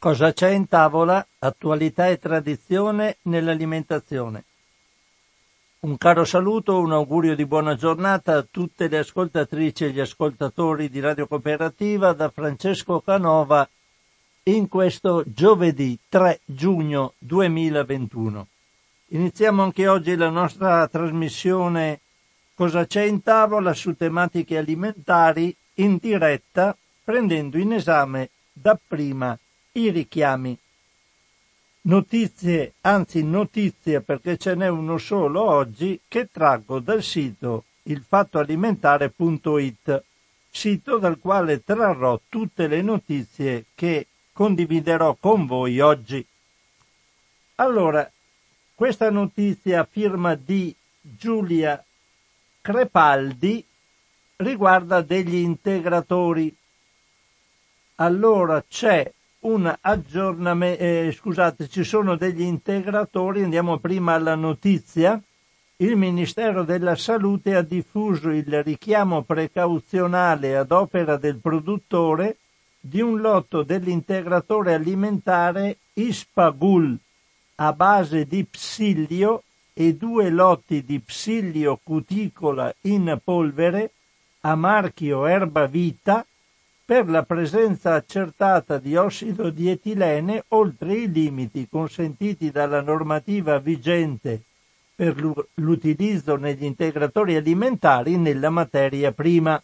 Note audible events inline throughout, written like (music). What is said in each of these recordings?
Cosa c'è in tavola? Attualità e tradizione nell'alimentazione. Un caro saluto, un augurio di buona giornata a tutte le ascoltatrici e gli ascoltatori di Radio Cooperativa da Francesco Canova in questo giovedì 3 giugno 2021. Iniziamo anche oggi la nostra trasmissione Cosa c'è in tavola su tematiche alimentari in diretta prendendo in esame dapprima i richiami. Notizie, anzi notizie perché ce n'è uno solo oggi che traggo dal sito ilfattoalimentare.it, sito dal quale trarrò tutte le notizie che condividerò con voi oggi. Allora, questa notizia firma di Giulia Crepaldi riguarda degli integratori. Allora c'è un aggiornamento, eh, scusate, ci sono degli integratori, andiamo prima alla notizia. Il Ministero della Salute ha diffuso il richiamo precauzionale ad opera del produttore di un lotto dell'integratore alimentare Ispagul a base di psilio e due lotti di psilio cuticola in polvere a marchio Erba Vita per la presenza accertata di ossido di etilene oltre i limiti consentiti dalla normativa vigente per l'utilizzo negli integratori alimentari nella materia prima.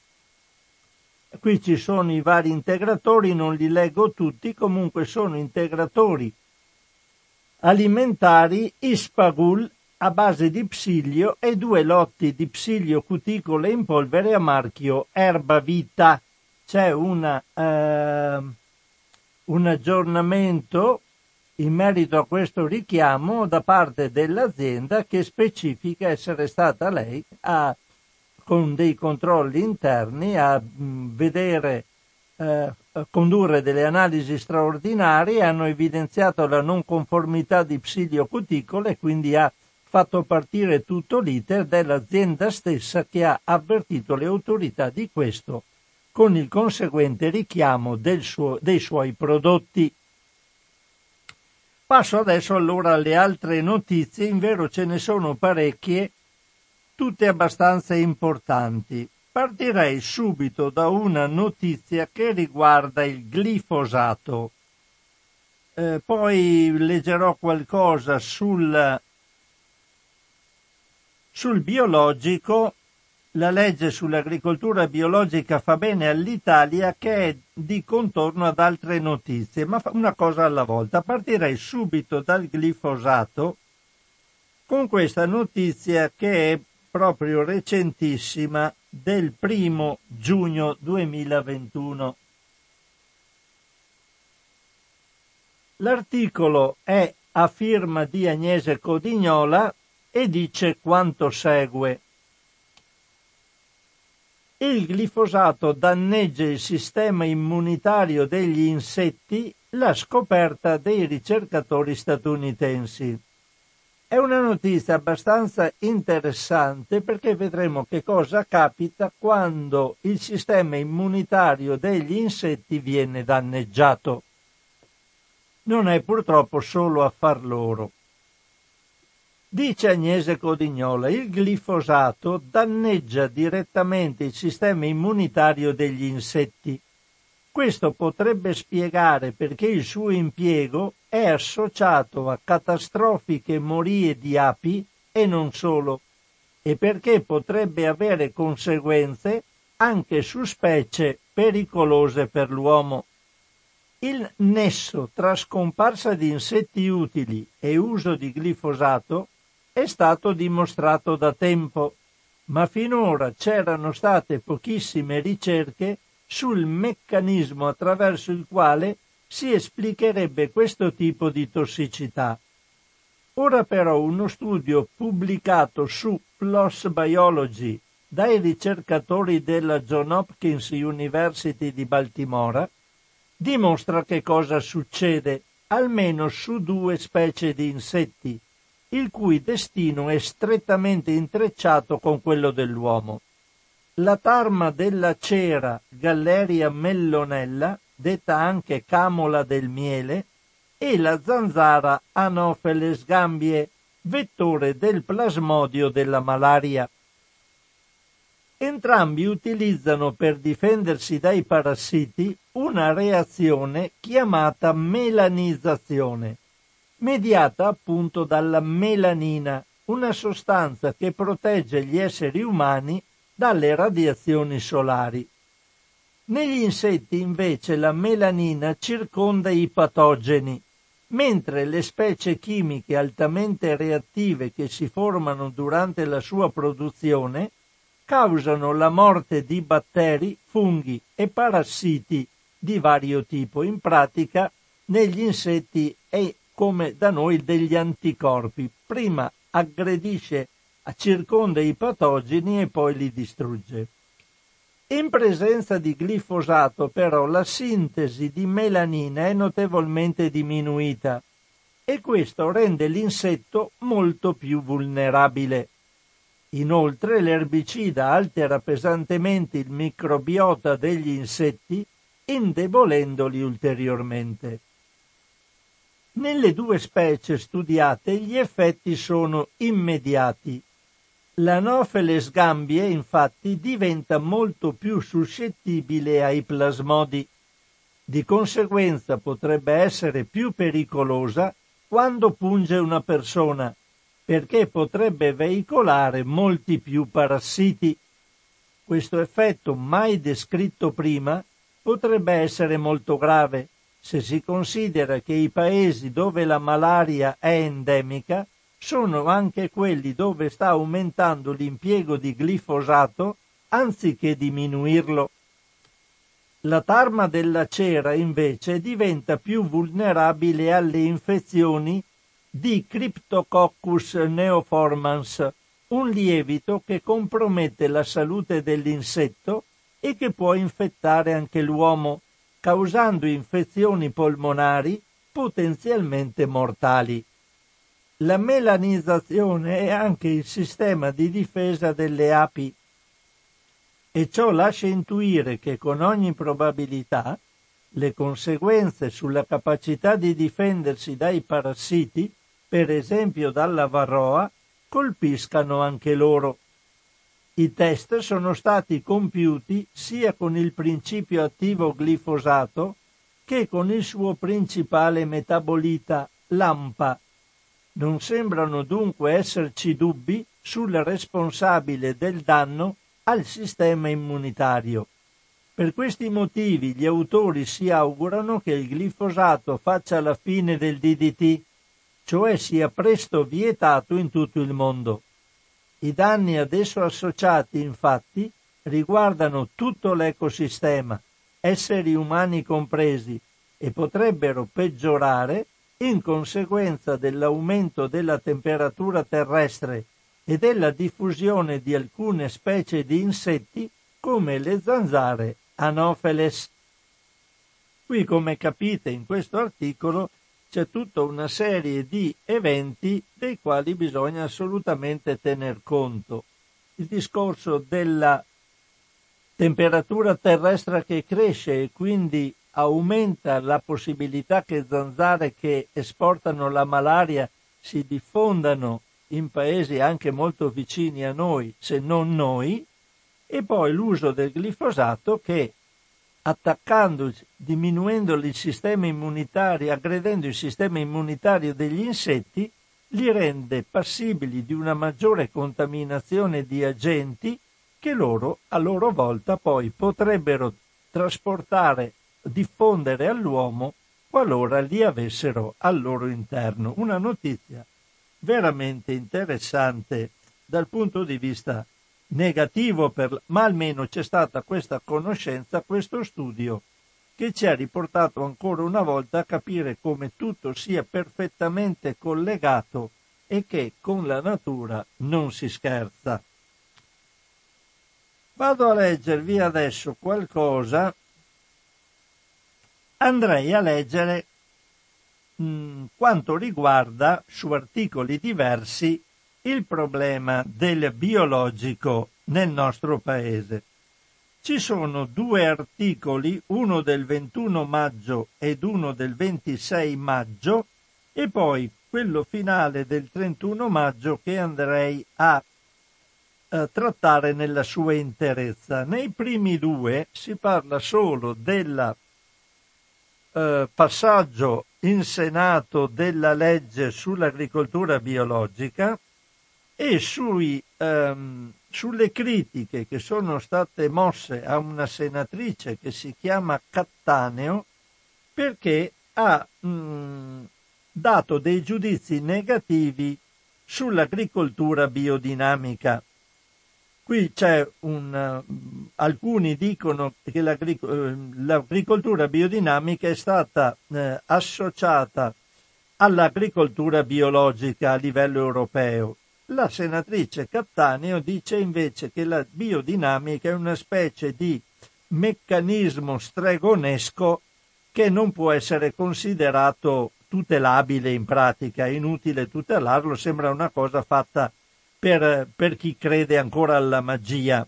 Qui ci sono i vari integratori, non li leggo tutti, comunque sono integratori alimentari Ispagul a base di psilio e due lotti di psilio cuticole in polvere a marchio Erba Vita c'è una, eh, un aggiornamento in merito a questo richiamo da parte dell'azienda che specifica essere stata lei a, con dei controlli interni a mh, vedere eh, a condurre delle analisi straordinarie hanno evidenziato la non conformità di psilio cuticole e quindi ha fatto partire tutto l'iter dell'azienda stessa che ha avvertito le autorità di questo con il conseguente richiamo suo, dei suoi prodotti. Passo adesso allora alle altre notizie, in vero ce ne sono parecchie, tutte abbastanza importanti. Partirei subito da una notizia che riguarda il glifosato. Eh, poi leggerò qualcosa sul, sul biologico la legge sull'agricoltura biologica fa bene all'Italia che è di contorno ad altre notizie, ma una cosa alla volta. Partirei subito dal glifosato con questa notizia che è proprio recentissima del primo giugno 2021. L'articolo è a firma di Agnese Codignola e dice quanto segue. Il glifosato danneggia il sistema immunitario degli insetti, la scoperta dei ricercatori statunitensi. È una notizia abbastanza interessante perché vedremo che cosa capita quando il sistema immunitario degli insetti viene danneggiato. Non è purtroppo solo affar loro. Dice Agnese Codignola, il glifosato danneggia direttamente il sistema immunitario degli insetti. Questo potrebbe spiegare perché il suo impiego è associato a catastrofiche morie di api e non solo, e perché potrebbe avere conseguenze anche su specie pericolose per l'uomo. Il nesso tra scomparsa di insetti utili e uso di glifosato è stato dimostrato da tempo, ma finora c'erano state pochissime ricerche sul meccanismo attraverso il quale si esplicherebbe questo tipo di tossicità. Ora però uno studio pubblicato su PLOS Biology dai ricercatori della John Hopkins University di Baltimora dimostra che cosa succede almeno su due specie di insetti, il cui destino è strettamente intrecciato con quello dell'uomo. La tarma della cera Galleria mellonella detta anche camola del miele, e la zanzara Anopheles gambie, vettore del plasmodio della malaria. Entrambi utilizzano per difendersi dai parassiti una reazione chiamata melanizzazione, mediata appunto dalla melanina, una sostanza che protegge gli esseri umani dalle radiazioni solari. Negli insetti invece la melanina circonda i patogeni, mentre le specie chimiche altamente reattive che si formano durante la sua produzione causano la morte di batteri, funghi e parassiti di vario tipo. In pratica negli insetti è come da noi degli anticorpi. Prima aggredisce, circonda i patogeni e poi li distrugge. In presenza di glifosato però la sintesi di melanina è notevolmente diminuita e questo rende l'insetto molto più vulnerabile. Inoltre l'erbicida altera pesantemente il microbiota degli insetti, indebolendoli ulteriormente. Nelle due specie studiate gli effetti sono immediati L'Anopheles gambie infatti diventa molto più suscettibile ai plasmodi. Di conseguenza potrebbe essere più pericolosa quando punge una persona, perché potrebbe veicolare molti più parassiti. Questo effetto mai descritto prima potrebbe essere molto grave se si considera che i paesi dove la malaria è endemica sono anche quelli dove sta aumentando l'impiego di glifosato anziché diminuirlo. La tarma della cera invece diventa più vulnerabile alle infezioni di Cryptococcus neoformans, un lievito che compromette la salute dell'insetto e che può infettare anche l'uomo, causando infezioni polmonari potenzialmente mortali. La melanizzazione è anche il sistema di difesa delle api e ciò lascia intuire che con ogni probabilità le conseguenze sulla capacità di difendersi dai parassiti, per esempio dalla varroa, colpiscano anche loro. I test sono stati compiuti sia con il principio attivo glifosato che con il suo principale metabolita, l'AMPA, non sembrano dunque esserci dubbi sul responsabile del danno al sistema immunitario. Per questi motivi gli autori si augurano che il glifosato faccia la fine del DDT, cioè sia presto vietato in tutto il mondo. I danni ad esso associati, infatti, riguardano tutto l'ecosistema, esseri umani compresi, e potrebbero peggiorare in conseguenza dell'aumento della temperatura terrestre e della diffusione di alcune specie di insetti come le zanzare Anopheles. Qui, come capite in questo articolo, c'è tutta una serie di eventi dei quali bisogna assolutamente tener conto. Il discorso della temperatura terrestre che cresce e quindi aumenta la possibilità che zanzare che esportano la malaria si diffondano in paesi anche molto vicini a noi, se non noi, e poi l'uso del glifosato che attaccando, diminuendo il sistema immunitario, aggredendo il sistema immunitario degli insetti, li rende passibili di una maggiore contaminazione di agenti che loro a loro volta poi potrebbero trasportare diffondere all'uomo qualora li avessero al loro interno. Una notizia veramente interessante dal punto di vista negativo, per, ma almeno c'è stata questa conoscenza, questo studio che ci ha riportato ancora una volta a capire come tutto sia perfettamente collegato e che con la natura non si scherza. Vado a leggervi adesso qualcosa andrei a leggere mh, quanto riguarda su articoli diversi il problema del biologico nel nostro paese. ci sono due articoli, uno del 21 maggio ed uno del 26 maggio, e poi quello finale del 31 maggio che andrei a eh, trattare nella sua interezza. Nei primi due si parla solo del eh, passaggio in Senato della legge sull'agricoltura biologica e sui ehm, sulle critiche che sono state mosse a una senatrice che si chiama Cattaneo perché ha mh, mm, dato dei giudizi negativi sull'agricoltura biodinamica. Qui c'è un. Uh, alcuni dicono che l'agric- uh, l'agricoltura biodinamica è stata uh, associata all'agricoltura biologica a livello europeo. La senatrice Cattaneo dice invece che la biodinamica è una specie di meccanismo stregonesco che non può essere considerato tutelabile in pratica, è inutile tutelarlo, sembra una cosa fatta per, per chi crede ancora alla magia.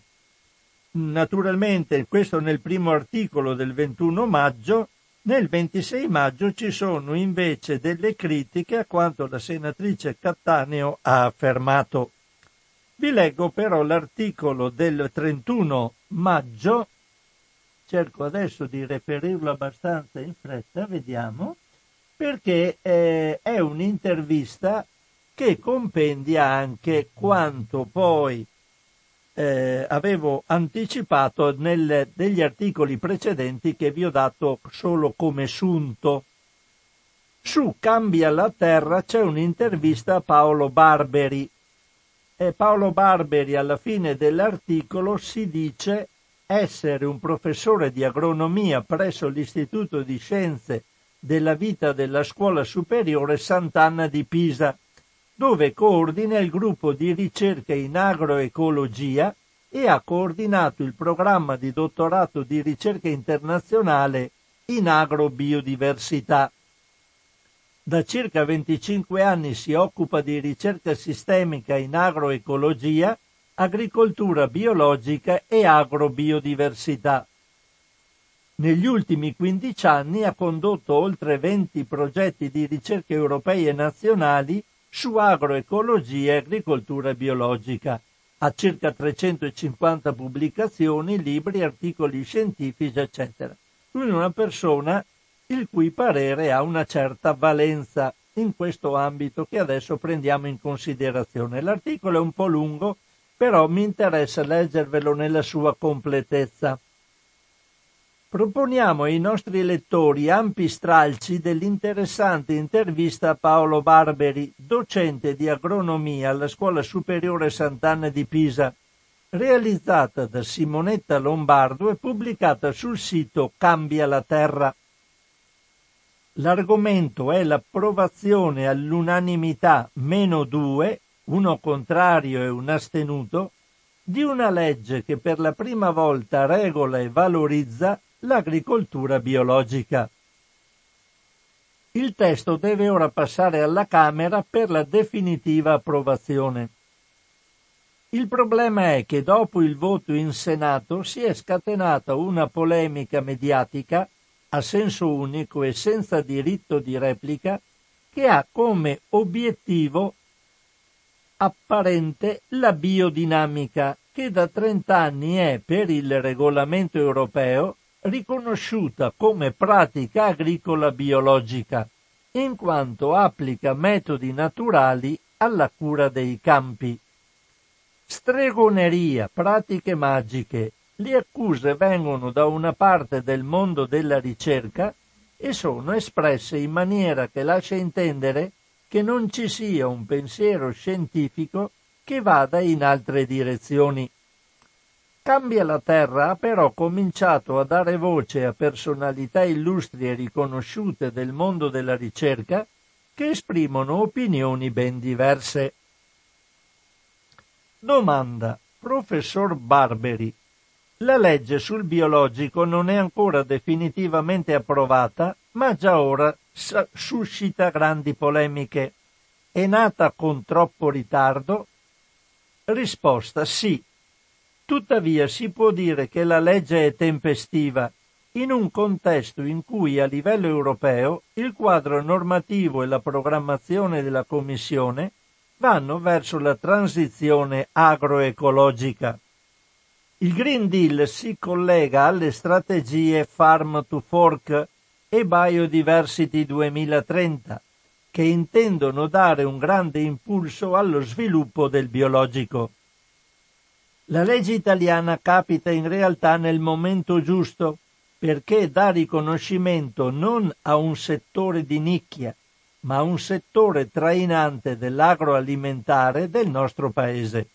Naturalmente, questo nel primo articolo del 21 maggio, nel 26 maggio ci sono invece delle critiche a quanto la senatrice Cattaneo ha affermato. Vi leggo però l'articolo del 31 maggio, cerco adesso di reperirlo abbastanza in fretta, vediamo, perché eh, è un'intervista che compendia anche quanto poi eh, avevo anticipato nel, negli articoli precedenti che vi ho dato solo come sunto. Su Cambia la Terra c'è un'intervista a Paolo Barberi e Paolo Barberi alla fine dell'articolo si dice essere un professore di agronomia presso l'Istituto di Scienze della Vita della Scuola Superiore Sant'Anna di Pisa dove coordina il gruppo di ricerca in agroecologia e ha coordinato il programma di dottorato di ricerca internazionale in agrobiodiversità. Da circa 25 anni si occupa di ricerca sistemica in agroecologia, agricoltura biologica e agrobiodiversità. Negli ultimi 15 anni ha condotto oltre 20 progetti di ricerca europei e nazionali su agroecologia e agricoltura biologica. Ha circa 350 pubblicazioni, libri, articoli scientifici, eccetera. Lui è una persona il cui parere ha una certa valenza in questo ambito che adesso prendiamo in considerazione. L'articolo è un po' lungo, però mi interessa leggervelo nella sua completezza. Proponiamo ai nostri lettori ampi stralci dell'interessante intervista a Paolo Barberi, docente di agronomia alla Scuola Superiore Sant'Anna di Pisa, realizzata da Simonetta Lombardo e pubblicata sul sito Cambia la Terra. L'argomento è l'approvazione all'unanimità meno due, uno contrario e un astenuto, di una legge che per la prima volta regola e valorizza l'agricoltura biologica. Il testo deve ora passare alla Camera per la definitiva approvazione. Il problema è che dopo il voto in Senato si è scatenata una polemica mediatica a senso unico e senza diritto di replica che ha come obiettivo apparente la biodinamica che da 30 anni è per il regolamento europeo riconosciuta come pratica agricola biologica, in quanto applica metodi naturali alla cura dei campi. Stregoneria, pratiche magiche, le accuse vengono da una parte del mondo della ricerca e sono espresse in maniera che lascia intendere che non ci sia un pensiero scientifico che vada in altre direzioni. Cambia la Terra ha però cominciato a dare voce a personalità illustri e riconosciute del mondo della ricerca che esprimono opinioni ben diverse. Domanda. Professor Barberi. La legge sul biologico non è ancora definitivamente approvata, ma già ora suscita grandi polemiche. È nata con troppo ritardo? Risposta sì, Tuttavia si può dire che la legge è tempestiva in un contesto in cui a livello europeo il quadro normativo e la programmazione della Commissione vanno verso la transizione agroecologica. Il Green Deal si collega alle strategie Farm to Fork e Biodiversity 2030, che intendono dare un grande impulso allo sviluppo del biologico. La legge italiana capita in realtà nel momento giusto perché dà riconoscimento non a un settore di nicchia, ma a un settore trainante dell'agroalimentare del nostro Paese.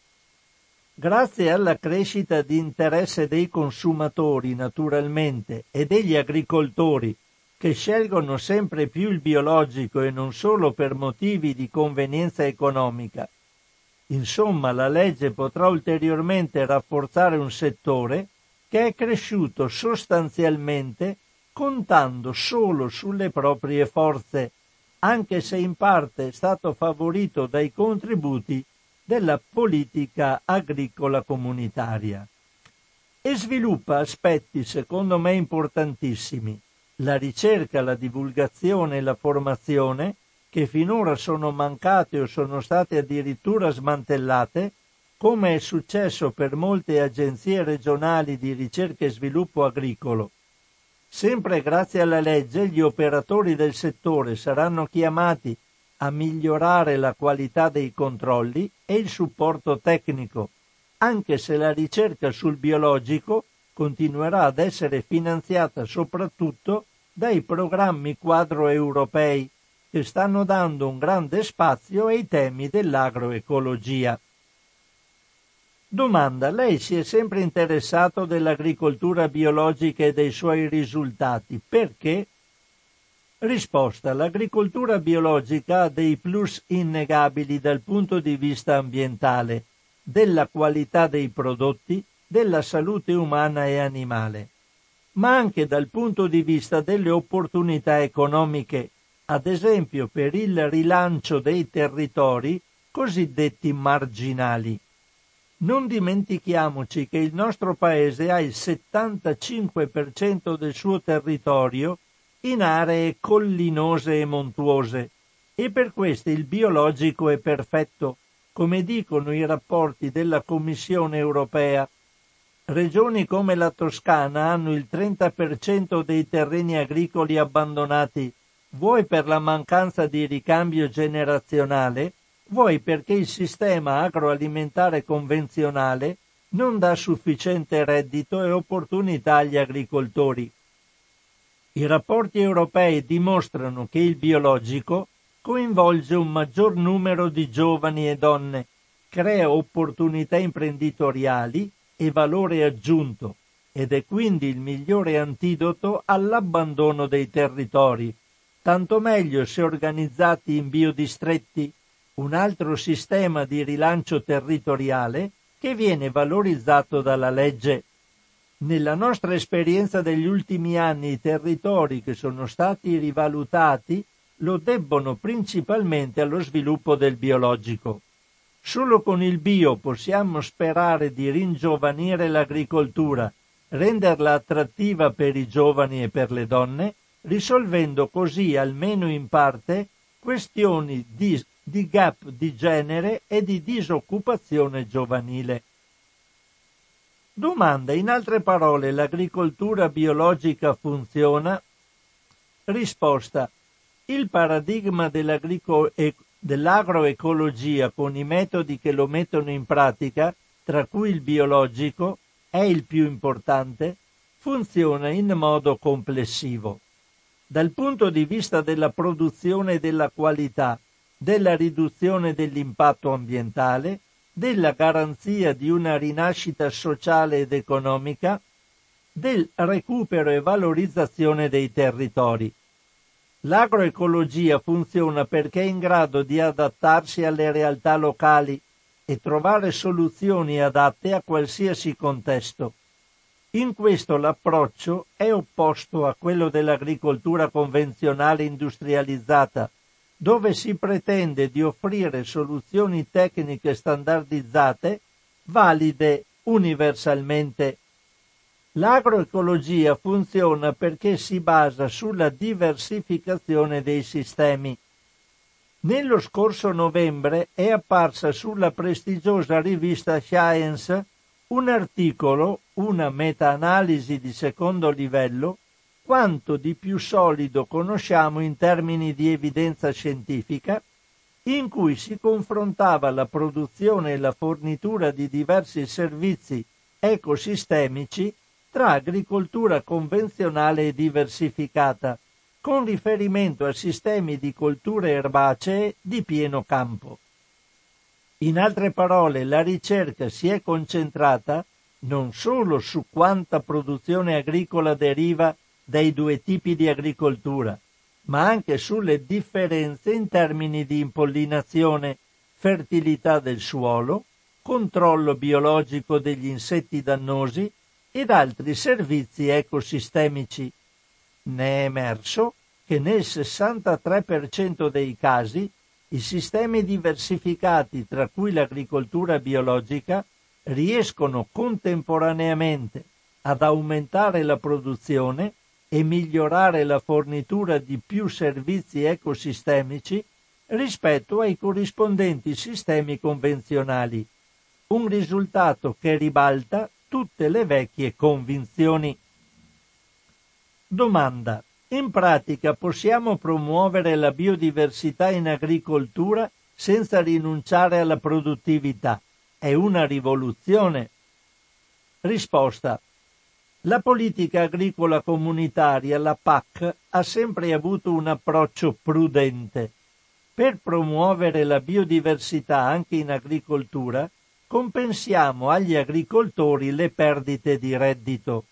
Grazie alla crescita di interesse dei consumatori, naturalmente, e degli agricoltori, che scelgono sempre più il biologico e non solo per motivi di convenienza economica. Insomma, la legge potrà ulteriormente rafforzare un settore che è cresciuto sostanzialmente contando solo sulle proprie forze, anche se in parte è stato favorito dai contributi della politica agricola comunitaria. E sviluppa aspetti secondo me importantissimi, la ricerca, la divulgazione e la formazione, che finora sono mancate o sono state addirittura smantellate, come è successo per molte agenzie regionali di ricerca e sviluppo agricolo. Sempre grazie alla legge gli operatori del settore saranno chiamati a migliorare la qualità dei controlli e il supporto tecnico, anche se la ricerca sul biologico continuerà ad essere finanziata soprattutto dai programmi quadro europei che stanno dando un grande spazio ai temi dell'agroecologia. Domanda. Lei si è sempre interessato dell'agricoltura biologica e dei suoi risultati. Perché? Risposta. L'agricoltura biologica ha dei plus innegabili dal punto di vista ambientale, della qualità dei prodotti, della salute umana e animale, ma anche dal punto di vista delle opportunità economiche, ad esempio per il rilancio dei territori cosiddetti marginali. Non dimentichiamoci che il nostro paese ha il 75% del suo territorio in aree collinose e montuose e per questo il biologico è perfetto, come dicono i rapporti della Commissione europea. Regioni come la Toscana hanno il 30% dei terreni agricoli abbandonati, vuoi per la mancanza di ricambio generazionale, vuoi perché il sistema agroalimentare convenzionale non dà sufficiente reddito e opportunità agli agricoltori. I rapporti europei dimostrano che il biologico coinvolge un maggior numero di giovani e donne, crea opportunità imprenditoriali e valore aggiunto ed è quindi il migliore antidoto all'abbandono dei territori, tanto meglio se organizzati in biodistretti, un altro sistema di rilancio territoriale che viene valorizzato dalla legge. Nella nostra esperienza degli ultimi anni i territori che sono stati rivalutati lo debbono principalmente allo sviluppo del biologico. Solo con il bio possiamo sperare di ringiovanire l'agricoltura, renderla attrattiva per i giovani e per le donne, risolvendo così almeno in parte questioni di, di gap di genere e di disoccupazione giovanile. Domanda, in altre parole, l'agricoltura biologica funziona? Risposta, il paradigma dell'agroecologia con i metodi che lo mettono in pratica, tra cui il biologico, è il più importante, funziona in modo complessivo. Dal punto di vista della produzione e della qualità, della riduzione dell'impatto ambientale, della garanzia di una rinascita sociale ed economica, del recupero e valorizzazione dei territori. L'agroecologia funziona perché è in grado di adattarsi alle realtà locali e trovare soluzioni adatte a qualsiasi contesto. In questo l'approccio è opposto a quello dell'agricoltura convenzionale industrializzata, dove si pretende di offrire soluzioni tecniche standardizzate valide universalmente. L'agroecologia funziona perché si basa sulla diversificazione dei sistemi. Nello scorso novembre è apparsa sulla prestigiosa rivista Science un articolo, una meta-analisi di secondo livello, quanto di più solido conosciamo in termini di evidenza scientifica, in cui si confrontava la produzione e la fornitura di diversi servizi ecosistemici tra agricoltura convenzionale e diversificata, con riferimento a sistemi di colture erbacee di pieno campo. In altre parole, la ricerca si è concentrata non solo su quanta produzione agricola deriva dai due tipi di agricoltura, ma anche sulle differenze in termini di impollinazione, fertilità del suolo, controllo biologico degli insetti dannosi ed altri servizi ecosistemici. Ne è emerso che nel 63% dei casi i sistemi diversificati, tra cui l'agricoltura biologica, riescono contemporaneamente ad aumentare la produzione e migliorare la fornitura di più servizi ecosistemici rispetto ai corrispondenti sistemi convenzionali, un risultato che ribalta tutte le vecchie convinzioni. Domanda. In pratica possiamo promuovere la biodiversità in agricoltura senza rinunciare alla produttività? È una rivoluzione. Risposta. La politica agricola comunitaria, la PAC, ha sempre avuto un approccio prudente. Per promuovere la biodiversità anche in agricoltura, compensiamo agli agricoltori le perdite di reddito.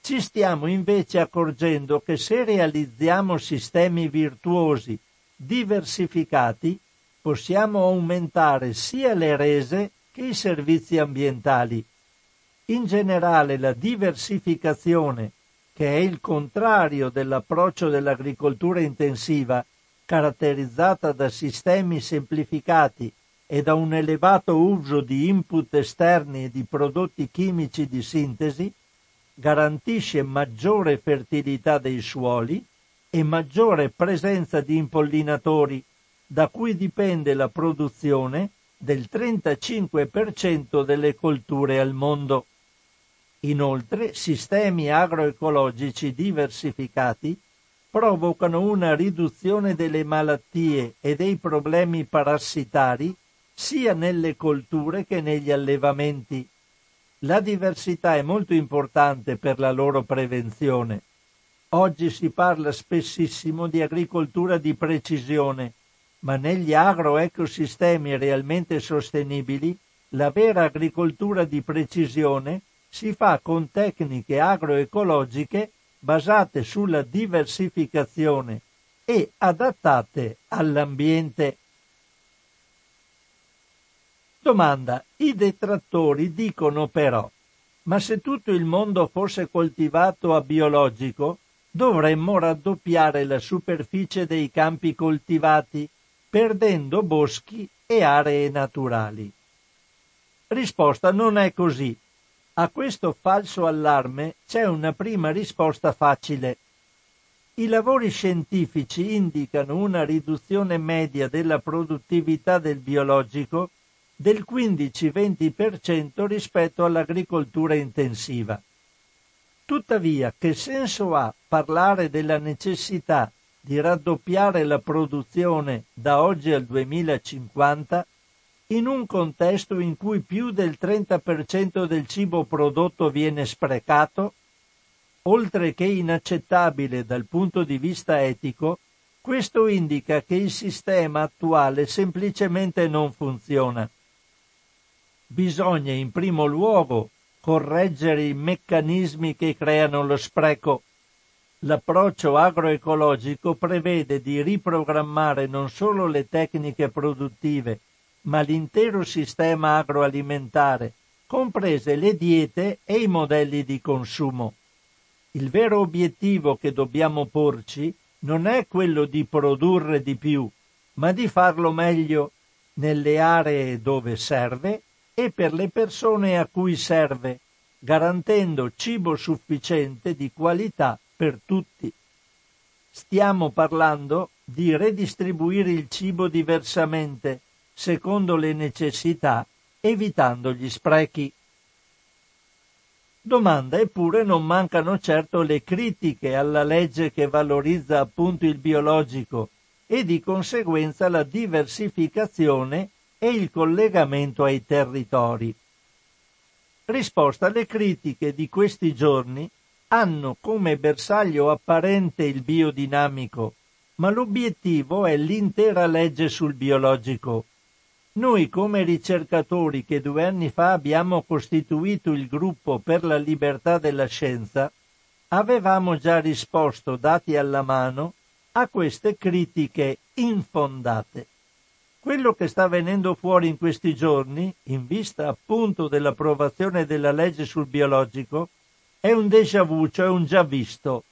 Ci stiamo invece accorgendo che se realizziamo sistemi virtuosi, diversificati, possiamo aumentare sia le rese che i servizi ambientali. In generale la diversificazione, che è il contrario dell'approccio dell'agricoltura intensiva, caratterizzata da sistemi semplificati e da un elevato uso di input esterni e di prodotti chimici di sintesi, garantisce maggiore fertilità dei suoli e maggiore presenza di impollinatori, da cui dipende la produzione del 35% delle colture al mondo. Inoltre, sistemi agroecologici diversificati provocano una riduzione delle malattie e dei problemi parassitari sia nelle colture che negli allevamenti. La diversità è molto importante per la loro prevenzione. Oggi si parla spessissimo di agricoltura di precisione, ma negli agroecosistemi realmente sostenibili la vera agricoltura di precisione si fa con tecniche agroecologiche basate sulla diversificazione e adattate all'ambiente. Domanda. I detrattori dicono però, ma se tutto il mondo fosse coltivato a biologico, dovremmo raddoppiare la superficie dei campi coltivati, perdendo boschi e aree naturali. Risposta non è così. A questo falso allarme c'è una prima risposta facile. I lavori scientifici indicano una riduzione media della produttività del biologico del 15-20% rispetto all'agricoltura intensiva. Tuttavia, che senso ha parlare della necessità di raddoppiare la produzione da oggi al 2050 in un contesto in cui più del 30% del cibo prodotto viene sprecato, oltre che inaccettabile dal punto di vista etico, questo indica che il sistema attuale semplicemente non funziona. Bisogna in primo luogo correggere i meccanismi che creano lo spreco. L'approccio agroecologico prevede di riprogrammare non solo le tecniche produttive, ma l'intero sistema agroalimentare, comprese le diete e i modelli di consumo. Il vero obiettivo che dobbiamo porci non è quello di produrre di più, ma di farlo meglio nelle aree dove serve e per le persone a cui serve, garantendo cibo sufficiente di qualità per tutti. Stiamo parlando di redistribuire il cibo diversamente, secondo le necessità, evitando gli sprechi. Domanda eppure non mancano certo le critiche alla legge che valorizza appunto il biologico e di conseguenza la diversificazione e il collegamento ai territori. Risposta alle critiche di questi giorni hanno come bersaglio apparente il biodinamico, ma l'obiettivo è l'intera legge sul biologico. Noi come ricercatori che due anni fa abbiamo costituito il gruppo per la libertà della scienza, avevamo già risposto, dati alla mano, a queste critiche infondate. Quello che sta venendo fuori in questi giorni, in vista appunto dell'approvazione della legge sul biologico, è un déjà vu, cioè un già visto.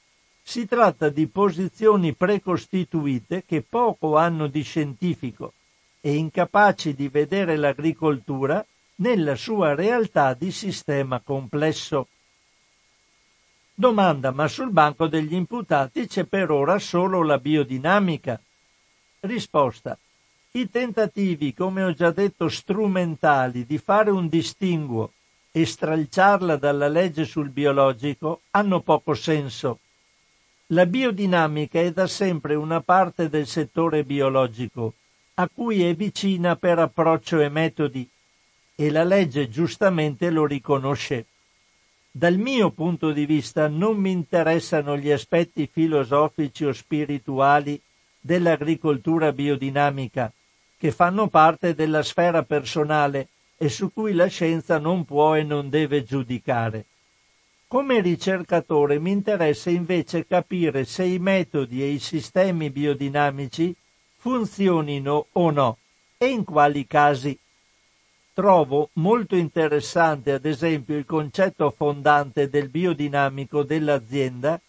Si tratta di posizioni precostituite che poco hanno di scientifico e incapaci di vedere l'agricoltura nella sua realtà di sistema complesso. Domanda, ma sul banco degli imputati c'è per ora solo la biodinamica? Risposta. I tentativi, come ho già detto, strumentali di fare un distinguo e stralciarla dalla legge sul biologico hanno poco senso. La biodinamica è da sempre una parte del settore biologico, a cui è vicina per approccio e metodi, e la legge giustamente lo riconosce. Dal mio punto di vista non mi interessano gli aspetti filosofici o spirituali dell'agricoltura biodinamica, che fanno parte della sfera personale e su cui la scienza non può e non deve giudicare. Come ricercatore mi interessa invece capire se i metodi e i sistemi biodinamici funzionino o no e in quali casi. Trovo molto interessante ad esempio il concetto fondante del biodinamico dell'azienda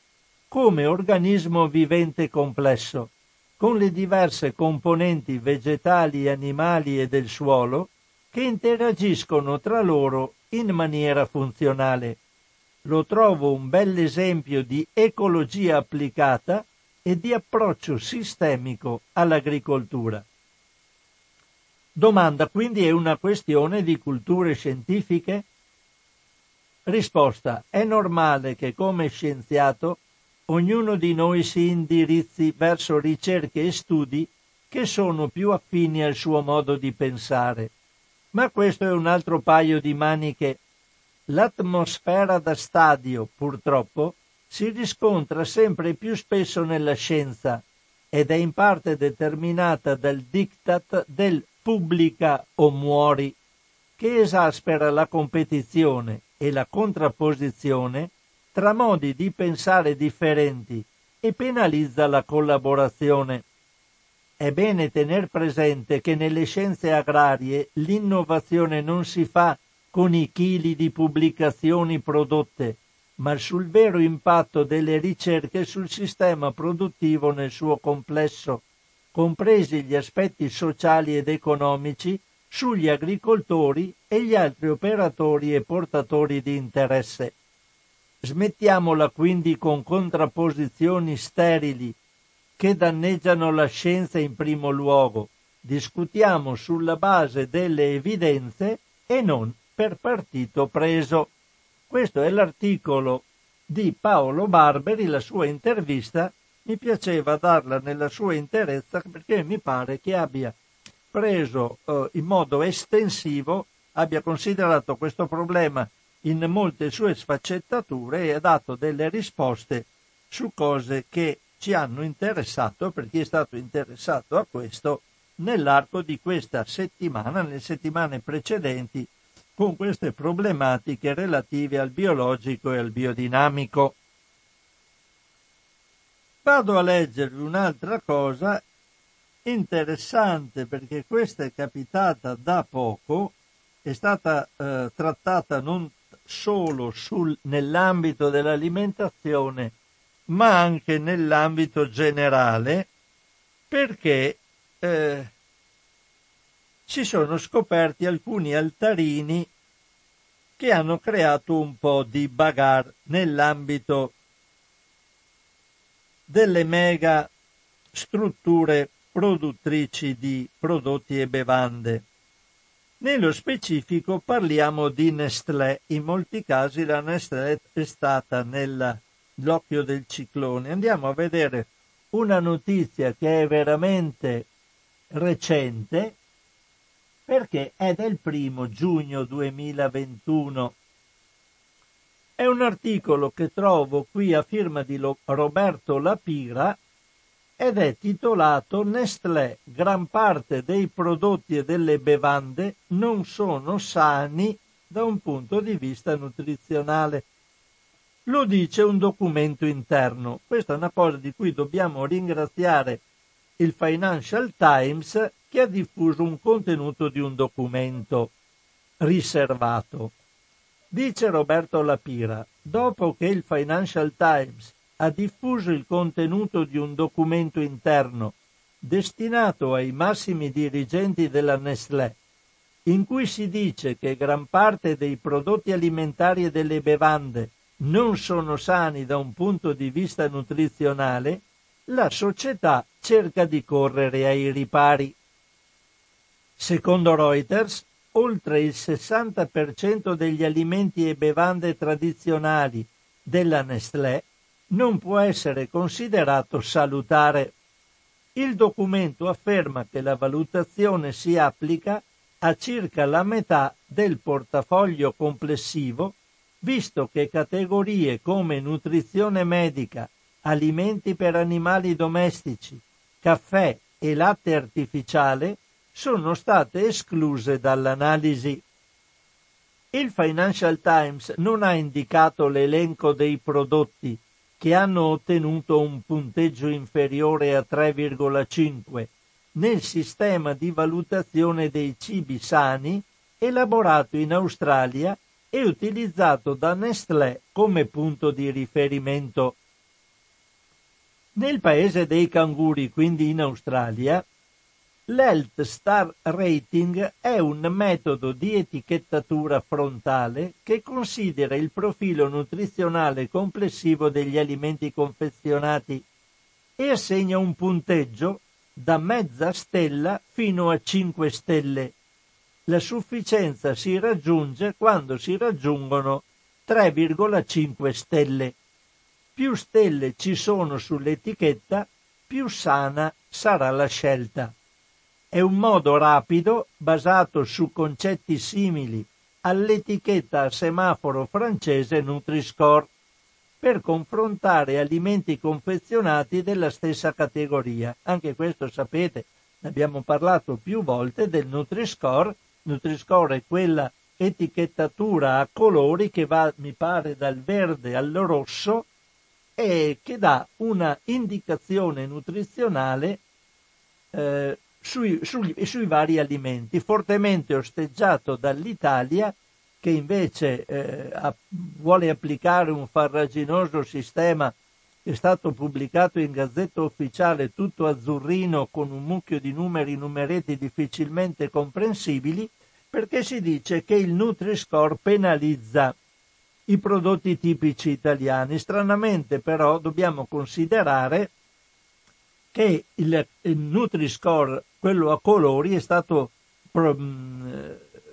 come organismo vivente complesso, con le diverse componenti vegetali, animali e del suolo che interagiscono tra loro in maniera funzionale. Lo trovo un bell'esempio di ecologia applicata e di approccio sistemico all'agricoltura. Domanda quindi è una questione di culture scientifiche? Risposta è normale che come scienziato ognuno di noi si indirizzi verso ricerche e studi che sono più affini al suo modo di pensare. Ma questo è un altro paio di maniche. L'atmosfera da stadio, purtroppo, si riscontra sempre più spesso nella scienza ed è in parte determinata dal diktat del pubblica o muori, che esaspera la competizione e la contrapposizione tra modi di pensare differenti e penalizza la collaborazione. È bene tener presente che nelle scienze agrarie l'innovazione non si fa con i chili di pubblicazioni prodotte, ma sul vero impatto delle ricerche sul sistema produttivo nel suo complesso compresi gli aspetti sociali ed economici, sugli agricoltori e gli altri operatori e portatori di interesse. Smettiamola quindi con contrapposizioni sterili che danneggiano la scienza in primo luogo. Discutiamo sulla base delle evidenze e non per partito preso. Questo è l'articolo di Paolo Barberi, la sua intervista mi piaceva darla nella sua interezza perché mi pare che abbia preso eh, in modo estensivo, abbia considerato questo problema in molte sue sfaccettature e ha dato delle risposte su cose che ci hanno interessato per chi è stato interessato a questo nell'arco di questa settimana, nelle settimane precedenti, con queste problematiche relative al biologico e al biodinamico. Vado a leggervi un'altra cosa interessante perché questa è capitata da poco, è stata eh, trattata non solo sul, nell'ambito dell'alimentazione, ma anche nell'ambito generale, perché eh, si sono scoperti alcuni altarini che hanno creato un po' di bagar nell'ambito delle mega strutture produttrici di prodotti e bevande. Nello specifico parliamo di Nestlé, in molti casi la Nestlé è stata nell'occhio del ciclone. Andiamo a vedere una notizia che è veramente recente perché è del primo giugno 2021. È un articolo che trovo qui a firma di Roberto Lapira ed è titolato Nestlé, gran parte dei prodotti e delle bevande non sono sani da un punto di vista nutrizionale. Lo dice un documento interno. Questa è una cosa di cui dobbiamo ringraziare il Financial Times che ha diffuso un contenuto di un documento riservato. Dice Roberto Lapira, dopo che il Financial Times ha diffuso il contenuto di un documento interno destinato ai massimi dirigenti della Nestlé, in cui si dice che gran parte dei prodotti alimentari e delle bevande non sono sani da un punto di vista nutrizionale, la società cerca di correre ai ripari. Secondo Reuters, oltre il 60% degli alimenti e bevande tradizionali della Nestlé non può essere considerato salutare. Il documento afferma che la valutazione si applica a circa la metà del portafoglio complessivo, visto che categorie come nutrizione medica, alimenti per animali domestici, caffè e latte artificiale sono state escluse dall'analisi. Il Financial Times non ha indicato l'elenco dei prodotti che hanno ottenuto un punteggio inferiore a 3,5 nel sistema di valutazione dei cibi sani elaborato in Australia e utilizzato da Nestlé come punto di riferimento. Nel paese dei canguri, quindi in Australia, L'Health Star Rating è un metodo di etichettatura frontale che considera il profilo nutrizionale complessivo degli alimenti confezionati e assegna un punteggio da mezza stella fino a 5 stelle. La sufficienza si raggiunge quando si raggiungono 3,5 stelle. Più stelle ci sono sull'etichetta, più sana sarà la scelta. È un modo rapido, basato su concetti simili all'etichetta a semaforo francese Nutri-Score, per confrontare alimenti confezionati della stessa categoria. Anche questo sapete, ne abbiamo parlato più volte del Nutri-Score. Nutri-Score è quella etichettatura a colori che va, mi pare, dal verde al rosso e che dà una indicazione nutrizionale eh, sui, sui, sui vari alimenti, fortemente osteggiato dall'Italia che invece eh, a, vuole applicare un farraginoso sistema che è stato pubblicato in Gazzetta Ufficiale tutto azzurrino con un mucchio di numeri numeretti difficilmente comprensibili, perché si dice che il Nutri-Score penalizza i prodotti tipici italiani. Stranamente però dobbiamo considerare che il, il Nutri-Score quello a colori è stato pro, mm,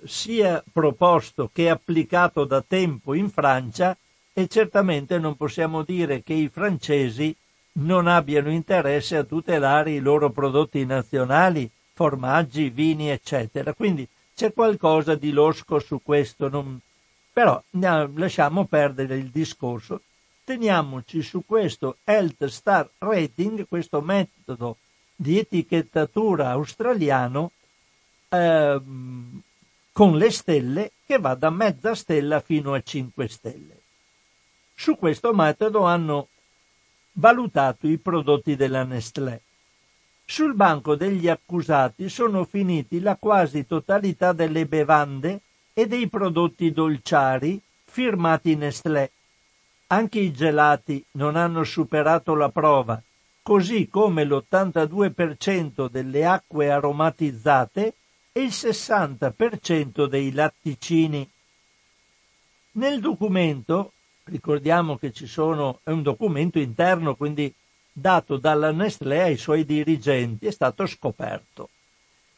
sia proposto che applicato da tempo in Francia e certamente non possiamo dire che i francesi non abbiano interesse a tutelare i loro prodotti nazionali, formaggi, vini, eccetera. Quindi c'è qualcosa di losco su questo, non... però no, lasciamo perdere il discorso. Teniamoci su questo Health Star Rating, questo metodo di etichettatura australiano eh, con le stelle che va da mezza stella fino a 5 stelle. Su questo metodo hanno valutato i prodotti della Nestlé. Sul banco degli accusati sono finiti la quasi totalità delle bevande e dei prodotti dolciari firmati Nestlé. Anche i gelati non hanno superato la prova così come l'82% delle acque aromatizzate e il 60% dei latticini. Nel documento, ricordiamo che ci sono, è un documento interno, quindi dato dalla Nestlé ai suoi dirigenti, è stato scoperto.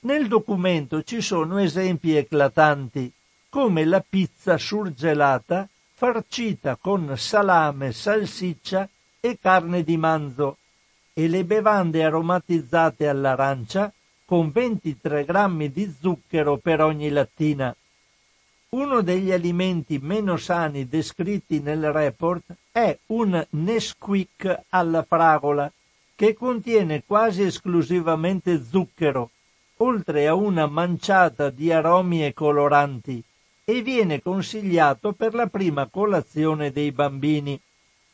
Nel documento ci sono esempi eclatanti, come la pizza surgelata farcita con salame, salsiccia e carne di manzo e le bevande aromatizzate all'arancia con 23 grammi di zucchero per ogni lattina. Uno degli alimenti meno sani descritti nel report è un Nesquik alla fragola, che contiene quasi esclusivamente zucchero, oltre a una manciata di aromi e coloranti, e viene consigliato per la prima colazione dei bambini.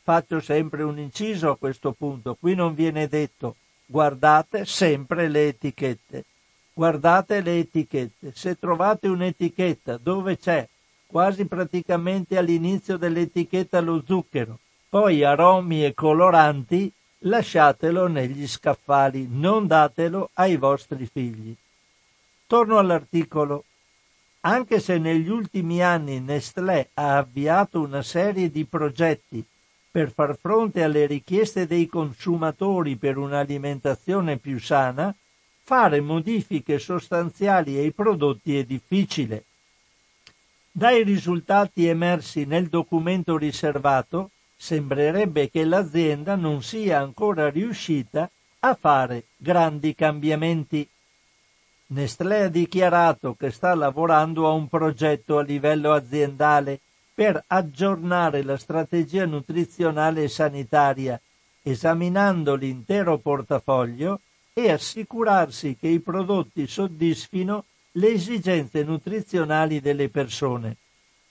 Faccio sempre un inciso a questo punto, qui non viene detto guardate sempre le etichette. Guardate le etichette. Se trovate un'etichetta dove c'è quasi praticamente all'inizio dell'etichetta lo zucchero, poi aromi e coloranti, lasciatelo negli scaffali, non datelo ai vostri figli. Torno all'articolo. Anche se negli ultimi anni Nestlé ha avviato una serie di progetti per far fronte alle richieste dei consumatori per un'alimentazione più sana, fare modifiche sostanziali ai prodotti è difficile. Dai risultati emersi nel documento riservato, sembrerebbe che l'azienda non sia ancora riuscita a fare grandi cambiamenti. Nestlé ha dichiarato che sta lavorando a un progetto a livello aziendale per aggiornare la strategia nutrizionale e sanitaria, esaminando l'intero portafoglio e assicurarsi che i prodotti soddisfino le esigenze nutrizionali delle persone.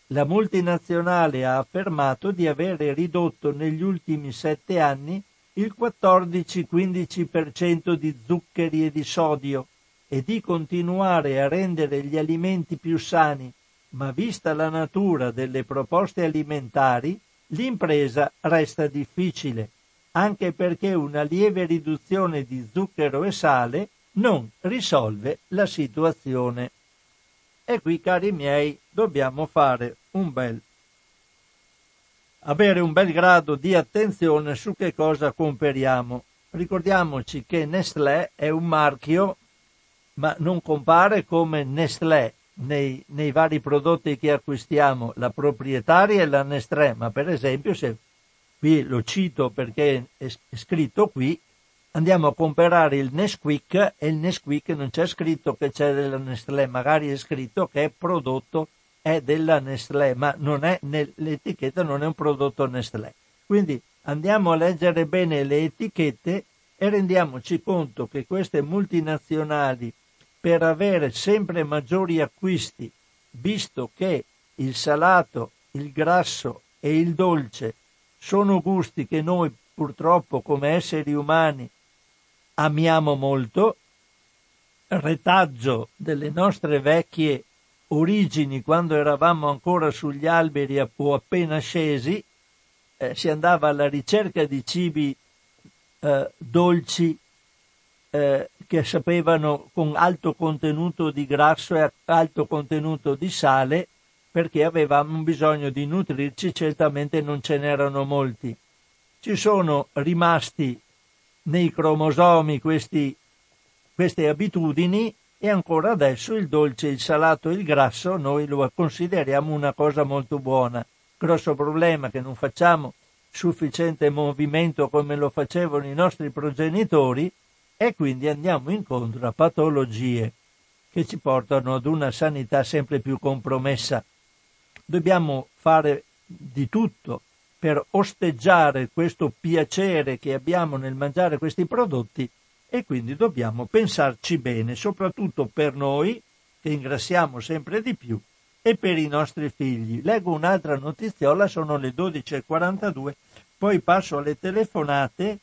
La multinazionale ha affermato di avere ridotto negli ultimi sette anni il 14-15% di zuccheri e di sodio e di continuare a rendere gli alimenti più sani ma vista la natura delle proposte alimentari, l'impresa resta difficile, anche perché una lieve riduzione di zucchero e sale non risolve la situazione. E qui, cari miei, dobbiamo fare un bel avere un bel grado di attenzione su che cosa comperiamo. Ricordiamoci che Nestlé è un marchio, ma non compare come Nestlé, nei, nei, vari prodotti che acquistiamo, la proprietaria e la Nestlé, ma per esempio se qui lo cito perché è, è scritto qui, andiamo a comprare il Nesquik e il Nesquik non c'è scritto che c'è della Nestlé, magari è scritto che è prodotto è della Nestlé, ma non è nell'etichetta non è un prodotto Nestlé. Quindi andiamo a leggere bene le etichette e rendiamoci conto che queste multinazionali per avere sempre maggiori acquisti, visto che il salato, il grasso e il dolce sono gusti che noi purtroppo come esseri umani amiamo molto, retaggio delle nostre vecchie origini quando eravamo ancora sugli alberi o appena scesi, eh, si andava alla ricerca di cibi eh, dolci eh, che sapevano con alto contenuto di grasso e alto contenuto di sale perché avevamo bisogno di nutrirci, certamente non ce n'erano molti. Ci sono rimasti nei cromosomi questi, queste abitudini e ancora adesso il dolce, il salato e il grasso noi lo consideriamo una cosa molto buona. Grosso problema che non facciamo sufficiente movimento come lo facevano i nostri progenitori e quindi andiamo incontro a patologie che ci portano ad una sanità sempre più compromessa. Dobbiamo fare di tutto per osteggiare questo piacere che abbiamo nel mangiare questi prodotti e quindi dobbiamo pensarci bene, soprattutto per noi che ingrassiamo sempre di più e per i nostri figli. Leggo un'altra notiziola, sono le 12.42, poi passo alle telefonate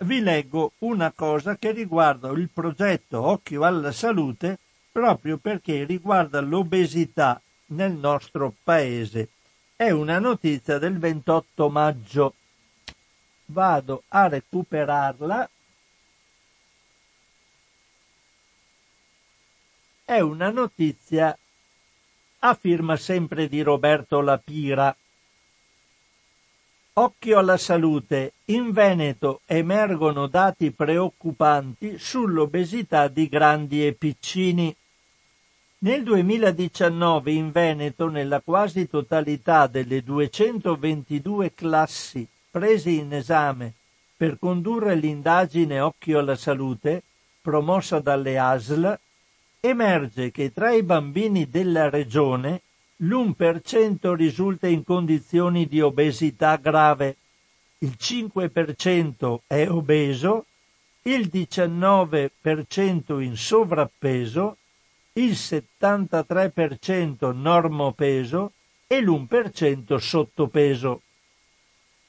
vi leggo una cosa che riguarda il progetto Occhio alla Salute proprio perché riguarda l'obesità nel nostro paese. È una notizia del 28 maggio. Vado a recuperarla. è una notizia a firma sempre di Roberto Lapira. Occhio alla salute. In Veneto emergono dati preoccupanti sull'obesità di grandi e piccini. Nel 2019 in Veneto, nella quasi totalità delle 222 classi prese in esame per condurre l'indagine Occhio alla salute, promossa dalle ASL, emerge che tra i bambini della regione l'1% risulta in condizioni di obesità grave, il 5% è obeso, il 19% in sovrappeso, il 73% normopeso e l'1% sottopeso.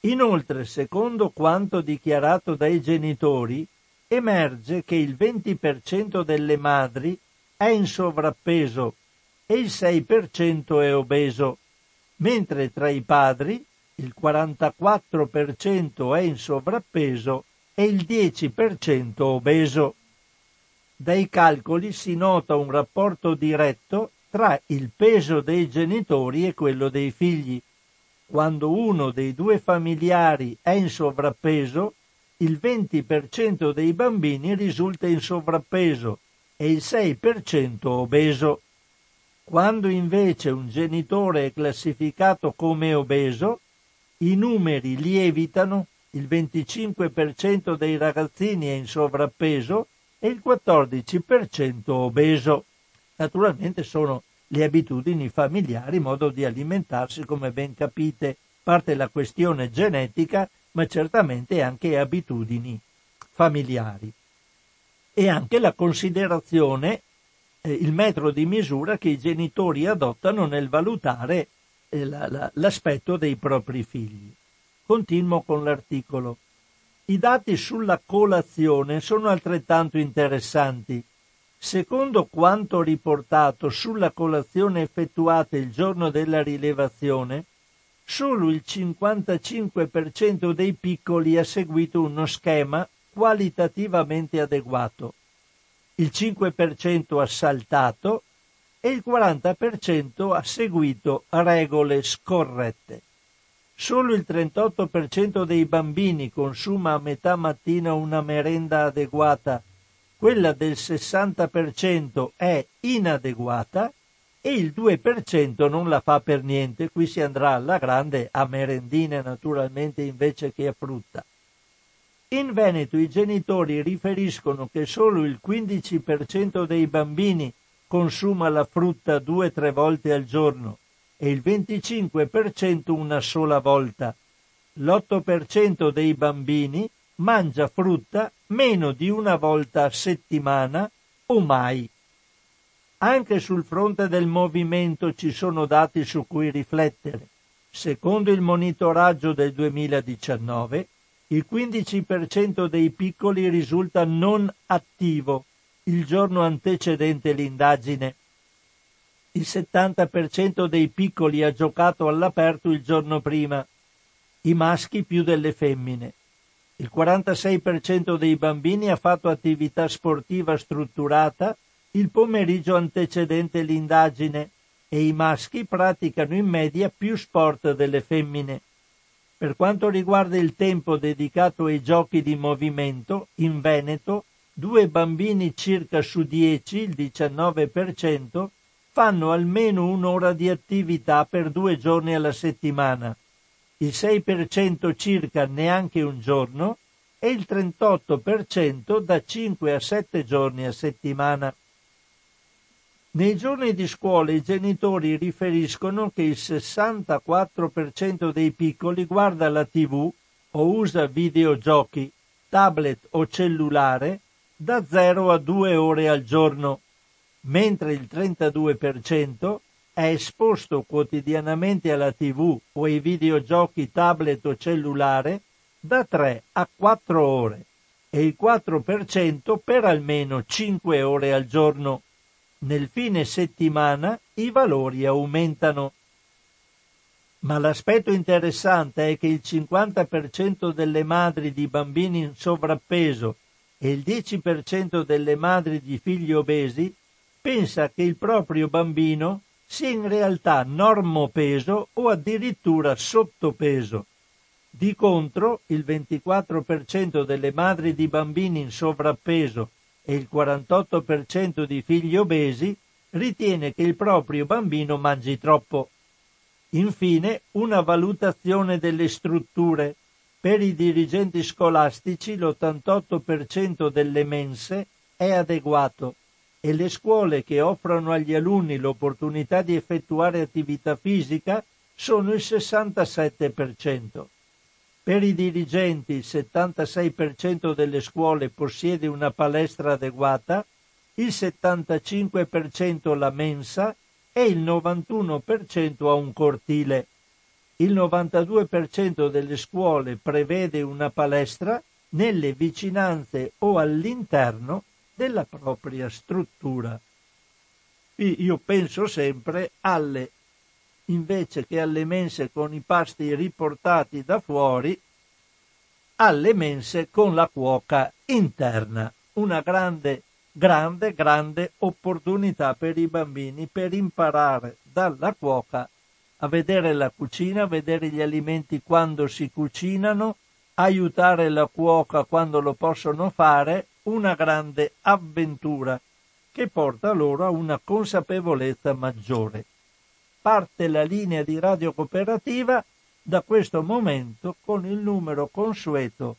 Inoltre, secondo quanto dichiarato dai genitori, emerge che il 20% delle madri è in sovrappeso e il 6% è obeso, mentre tra i padri il 44% è in sovrappeso e il 10% obeso. Dai calcoli si nota un rapporto diretto tra il peso dei genitori e quello dei figli. Quando uno dei due familiari è in sovrappeso, il 20% dei bambini risulta in sovrappeso e il 6% obeso. Quando invece un genitore è classificato come obeso, i numeri lievitano, il 25% dei ragazzini è in sovrappeso e il 14% obeso. Naturalmente sono le abitudini familiari, modo di alimentarsi, come ben capite, parte la questione genetica, ma certamente anche abitudini familiari. E anche la considerazione il metro di misura che i genitori adottano nel valutare eh, la, la, l'aspetto dei propri figli. Continuo con l'articolo. I dati sulla colazione sono altrettanto interessanti. Secondo quanto riportato sulla colazione effettuata il giorno della rilevazione, solo il 55% dei piccoli ha seguito uno schema qualitativamente adeguato il 5% ha saltato e il 40% ha seguito regole scorrette. Solo il 38% dei bambini consuma a metà mattina una merenda adeguata, quella del 60% è inadeguata e il 2% non la fa per niente, qui si andrà alla grande a merendine naturalmente invece che a frutta. In Veneto i genitori riferiscono che solo il 15% dei bambini consuma la frutta due o tre volte al giorno e il 25% una sola volta. L'8% dei bambini mangia frutta meno di una volta a settimana o mai. Anche sul fronte del movimento ci sono dati su cui riflettere. Secondo il monitoraggio del 2019, il 15% dei piccoli risulta non attivo il giorno antecedente l'indagine. Il 70% dei piccoli ha giocato all'aperto il giorno prima, i maschi più delle femmine. Il 46% dei bambini ha fatto attività sportiva strutturata il pomeriggio antecedente l'indagine e i maschi praticano in media più sport delle femmine. Per quanto riguarda il tempo dedicato ai giochi di movimento, in Veneto due bambini circa su dieci, il 19%, fanno almeno un'ora di attività per due giorni alla settimana, il 6% circa neanche un giorno e il 38% da 5 a 7 giorni a settimana. Nei giorni di scuola i genitori riferiscono che il 64% dei piccoli guarda la tv o usa videogiochi, tablet o cellulare da 0 a 2 ore al giorno, mentre il 32% è esposto quotidianamente alla tv o ai videogiochi tablet o cellulare da 3 a 4 ore e il 4% per almeno 5 ore al giorno nel fine settimana i valori aumentano. Ma l'aspetto interessante è che il 50% delle madri di bambini in sovrappeso e il 10% delle madri di figli obesi pensa che il proprio bambino sia in realtà normopeso o addirittura sottopeso. Di contro, il 24% delle madri di bambini in sovrappeso e il 48% di figli obesi ritiene che il proprio bambino mangi troppo. Infine, una valutazione delle strutture. Per i dirigenti scolastici l'88% delle mense è adeguato e le scuole che offrono agli alunni l'opportunità di effettuare attività fisica sono il 67%. Per i dirigenti il 76% delle scuole possiede una palestra adeguata, il 75% la mensa e il 91% ha un cortile. Il 92% delle scuole prevede una palestra nelle vicinanze o all'interno della propria struttura. Io penso sempre alle, invece che alle mense con i pasti riportati da fuori, alle mense con la cuoca interna. Una grande, grande, grande opportunità per i bambini per imparare dalla cuoca a vedere la cucina, a vedere gli alimenti quando si cucinano, aiutare la cuoca quando lo possono fare, una grande avventura che porta loro a una consapevolezza maggiore. Parte la linea di radio cooperativa da questo momento con il numero consueto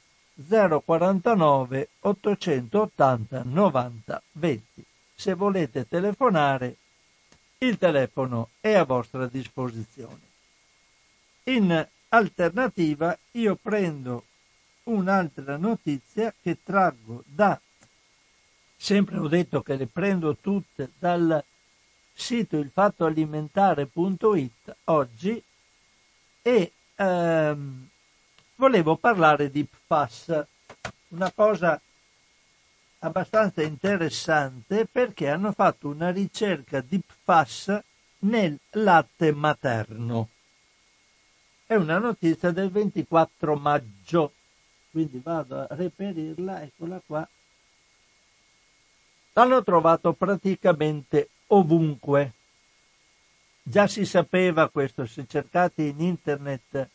049 880 90 20. Se volete telefonare il telefono è a vostra disposizione. In alternativa io prendo un'altra notizia che traggo da, sempre ho detto che le prendo tutte dal sito ilfattoalimentare.it oggi e ehm, volevo parlare di PFAS, una cosa abbastanza interessante perché hanno fatto una ricerca di PFAS nel latte materno. È una notizia del 24 maggio, quindi vado a reperirla, eccola qua. L'hanno trovato praticamente ovunque. Già si sapeva questo, se cercate in internet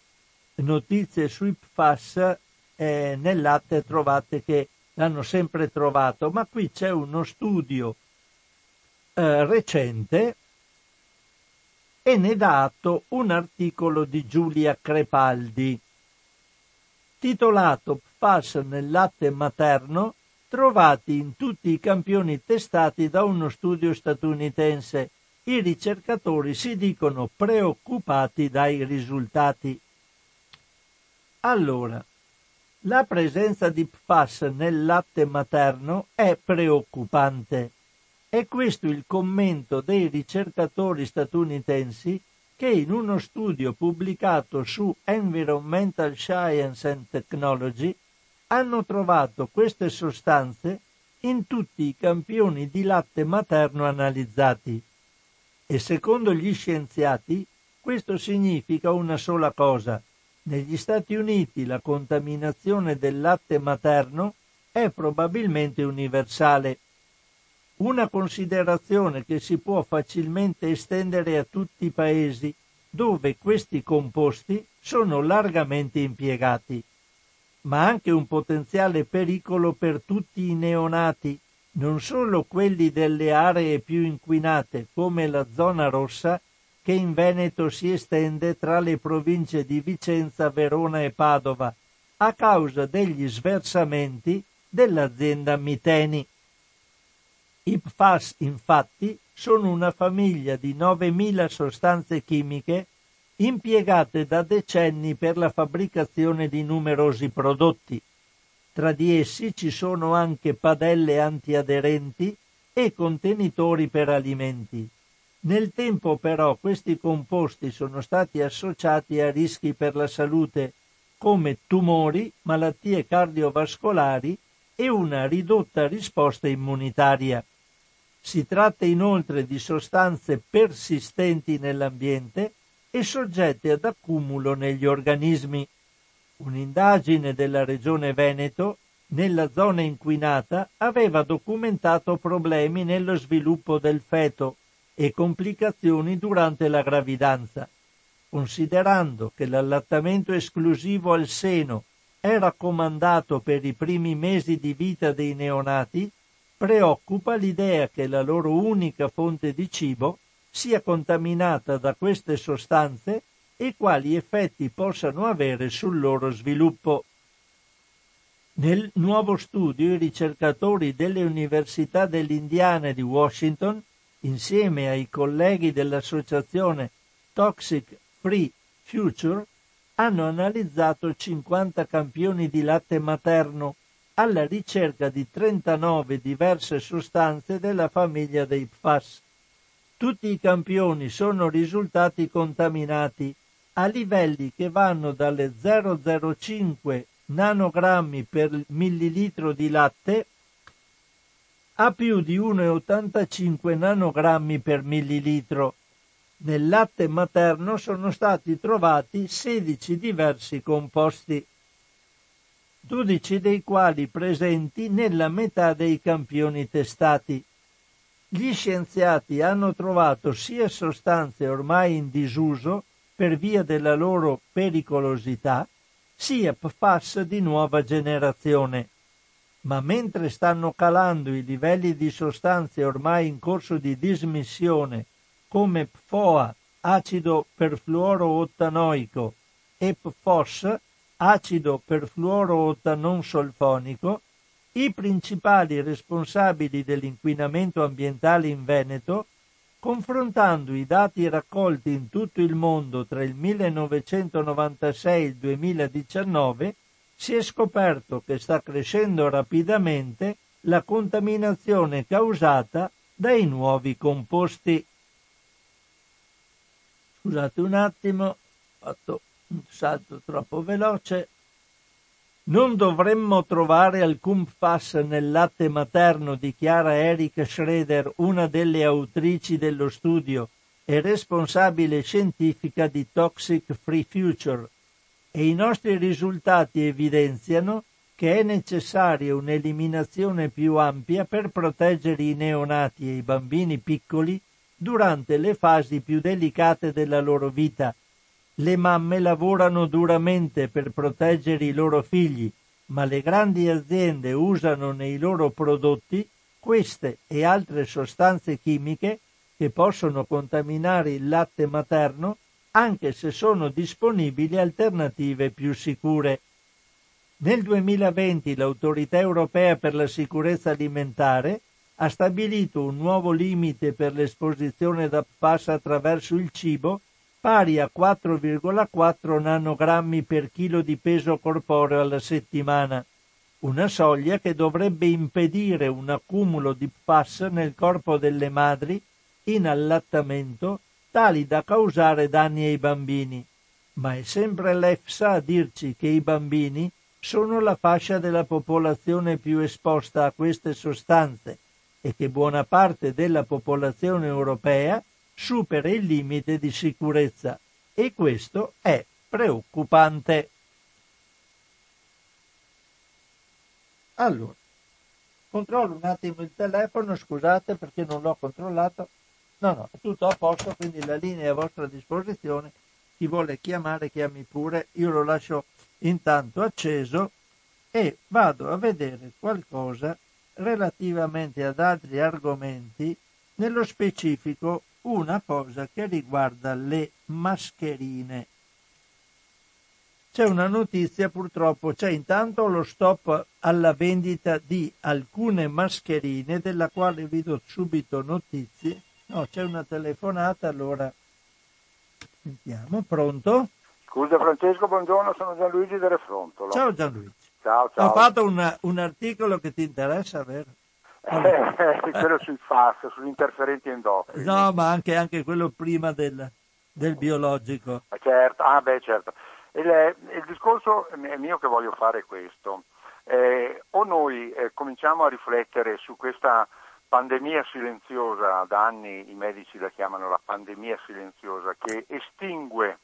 notizie sui PFAS, eh, nel latte trovate che l'hanno sempre trovato, ma qui c'è uno studio eh, recente e ne dà atto un articolo di Giulia Crepaldi titolato PFAS nel latte materno trovati in tutti i campioni testati da uno studio statunitense. I ricercatori si dicono preoccupati dai risultati. Allora, la presenza di PFAS nel latte materno è preoccupante. È questo il commento dei ricercatori statunitensi che in uno studio pubblicato su Environmental Science and Technology hanno trovato queste sostanze in tutti i campioni di latte materno analizzati. E secondo gli scienziati questo significa una sola cosa, negli Stati Uniti la contaminazione del latte materno è probabilmente universale, una considerazione che si può facilmente estendere a tutti i paesi dove questi composti sono largamente impiegati, ma anche un potenziale pericolo per tutti i neonati, non solo quelli delle aree più inquinate come la zona rossa che in Veneto si estende tra le province di Vicenza, Verona e Padova, a causa degli sversamenti dell'azienda Miteni. I PFAS, infatti, sono una famiglia di 9.000 sostanze chimiche impiegate da decenni per la fabbricazione di numerosi prodotti. Tra di essi ci sono anche padelle antiaderenti e contenitori per alimenti. Nel tempo però questi composti sono stati associati a rischi per la salute come tumori, malattie cardiovascolari e una ridotta risposta immunitaria. Si tratta inoltre di sostanze persistenti nell'ambiente e soggette ad accumulo negli organismi. Un'indagine della Regione Veneto nella zona inquinata aveva documentato problemi nello sviluppo del feto e complicazioni durante la gravidanza. Considerando che l'allattamento esclusivo al seno è raccomandato per i primi mesi di vita dei neonati, preoccupa l'idea che la loro unica fonte di cibo sia contaminata da queste sostanze e quali effetti possano avere sul loro sviluppo. Nel nuovo studio i ricercatori delle università dell'Indiana e di Washington, insieme ai colleghi dell'associazione Toxic Free Future, hanno analizzato 50 campioni di latte materno alla ricerca di 39 diverse sostanze della famiglia dei PFAS. Tutti i campioni sono risultati contaminati a livelli che vanno dalle 0,05 nanogrammi per millilitro di latte a più di 1,85 nanogrammi per millilitro. Nel latte materno sono stati trovati 16 diversi composti, 12 dei quali presenti nella metà dei campioni testati. Gli scienziati hanno trovato sia sostanze ormai in disuso per via della loro pericolosità, sia PFAS di nuova generazione. Ma mentre stanno calando i livelli di sostanze ormai in corso di dismissione come PFOA, acido perfluoroottanoico, e PFOS, acido perfluoroottanon solfonico, i principali responsabili dell'inquinamento ambientale in Veneto confrontando i dati raccolti in tutto il mondo tra il 1996 e il 2019, si è scoperto che sta crescendo rapidamente la contaminazione causata dai nuovi composti. Scusate un attimo, ho fatto un salto troppo veloce. Non dovremmo trovare alcun FAS nel latte materno, dichiara Erika Schroeder, una delle autrici dello studio e responsabile scientifica di Toxic Free Future, e i nostri risultati evidenziano che è necessaria un'eliminazione più ampia per proteggere i neonati e i bambini piccoli durante le fasi più delicate della loro vita le mamme lavorano duramente per proteggere i loro figli, ma le grandi aziende usano nei loro prodotti queste e altre sostanze chimiche che possono contaminare il latte materno anche se sono disponibili alternative più sicure. Nel 2020 l'Autorità europea per la sicurezza alimentare ha stabilito un nuovo limite per l'esposizione da PFAS attraverso il cibo pari a 4,4 nanogrammi per chilo di peso corporeo alla settimana, una soglia che dovrebbe impedire un accumulo di PFAS nel corpo delle madri in allattamento tali da causare danni ai bambini. Ma è sempre l'EFSA a dirci che i bambini sono la fascia della popolazione più esposta a queste sostanze e che buona parte della popolazione europea supera il limite di sicurezza e questo è preoccupante. Allora, controllo un attimo il telefono, scusate perché non l'ho controllato. No, no, è tutto a posto, quindi la linea è a vostra disposizione. Chi vuole chiamare, chiami pure. Io lo lascio intanto acceso e vado a vedere qualcosa relativamente ad altri argomenti, nello specifico una cosa che riguarda le mascherine. C'è una notizia purtroppo, c'è intanto lo stop alla vendita di alcune mascherine della quale vi do subito notizie. No, c'è una telefonata, allora sentiamo, pronto? Scusa Francesco, buongiorno, sono Gianluigi del Refrontolo. Ciao Gianluigi. Ciao, ciao. Ho fatto una, un articolo che ti interessa, vero? Eh, quello sui FAS, sugli interferenti endocrini. No, ma anche, anche quello prima del, del biologico. Eh, certo, ah beh certo. Il, il, discorso mio che voglio fare è questo. Eh, o noi eh, cominciamo a riflettere su questa pandemia silenziosa, da anni i medici la chiamano la pandemia silenziosa, che estingue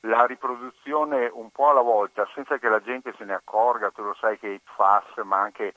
la riproduzione un po' alla volta, senza che la gente se ne accorga, tu lo sai che i PFAS, ma anche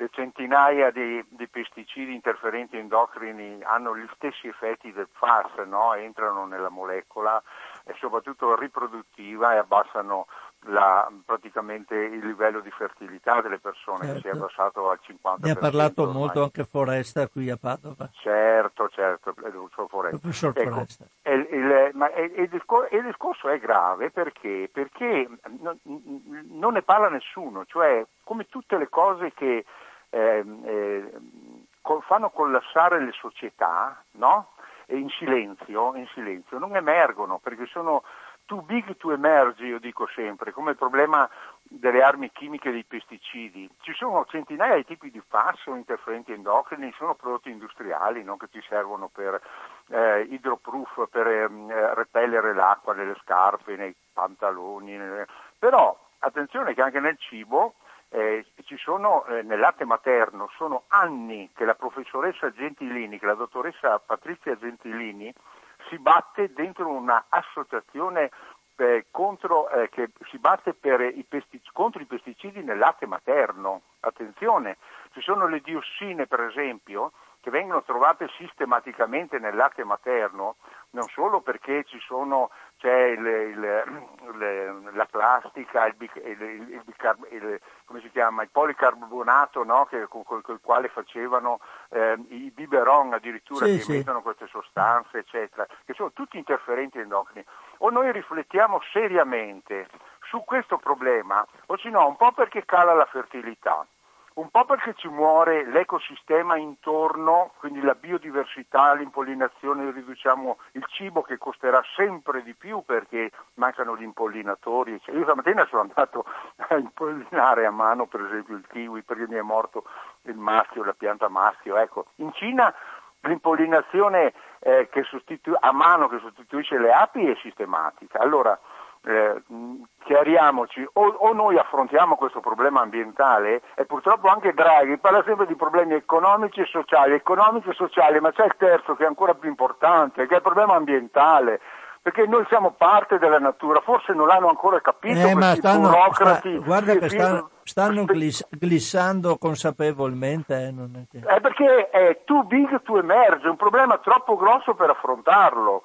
le centinaia di, di, pesticidi interferenti endocrini hanno gli stessi effetti del FAS, no? entrano nella molecola e soprattutto riproduttiva e abbassano la, praticamente il livello di fertilità delle persone certo. che si è certo. abbassato al 50%. Ne ha parlato ormai. molto anche Foresta qui a Padova. Certo, certo, il professor Foresta. Professor ecco, Foresta. Il, il, ma il, il, discorso, il, discorso, è grave perché, perché non, non, ne parla nessuno, cioè come tutte le cose che eh, eh, fanno collassare le società, no? In silenzio, in silenzio, non emergono perché sono too big to emerge, io dico sempre, come il problema delle armi chimiche e dei pesticidi. Ci sono centinaia di tipi di FAS o interferenti endocrini, sono prodotti industriali no? che ti servono per eh, idroproof, per eh, repellere l'acqua nelle scarpe, nei pantaloni. Nelle... Però attenzione che anche nel cibo eh, sono eh, nel latte materno, sono anni che la professoressa Gentilini, che la dottoressa Patrizia Gentilini si batte dentro un'associazione eh, contro, eh, che si batte i pestic- contro i pesticidi nel latte materno. Attenzione, ci sono le diossine per esempio che vengono trovate sistematicamente nel latte materno, non solo perché ci sono, c'è il, il, il, la plastica, il, chiama, policarbonato no? che, con, con, il quale facevano eh, i biberon addirittura sì, che sì. emettono queste sostanze, eccetera, che sono tutti interferenti endocrini. O noi riflettiamo seriamente su questo problema, o se no un po' perché cala la fertilità un po' perché ci muore l'ecosistema intorno, quindi la biodiversità, l'impollinazione, riduciamo il cibo che costerà sempre di più perché mancano gli impollinatori. Io stamattina sono andato a impollinare a mano per esempio il kiwi perché mi è morto il maschio, la pianta maschio. Ecco, in Cina l'impollinazione eh, sostitu- a mano che sostituisce le api è sistematica. Allora, eh, chiariamoci, o, o, noi affrontiamo questo problema ambientale e purtroppo anche Draghi parla sempre di problemi economici e sociali, economici e sociali, ma c'è il terzo che è ancora più importante, che è il problema ambientale. Perché noi siamo parte della natura, forse non l'hanno ancora capito eh, ma stanno, burocrati. Sta, guarda che stanno, stanno glis, glissando consapevolmente. Eh, non è, che... è perché è too big to emerge, è un problema troppo grosso per affrontarlo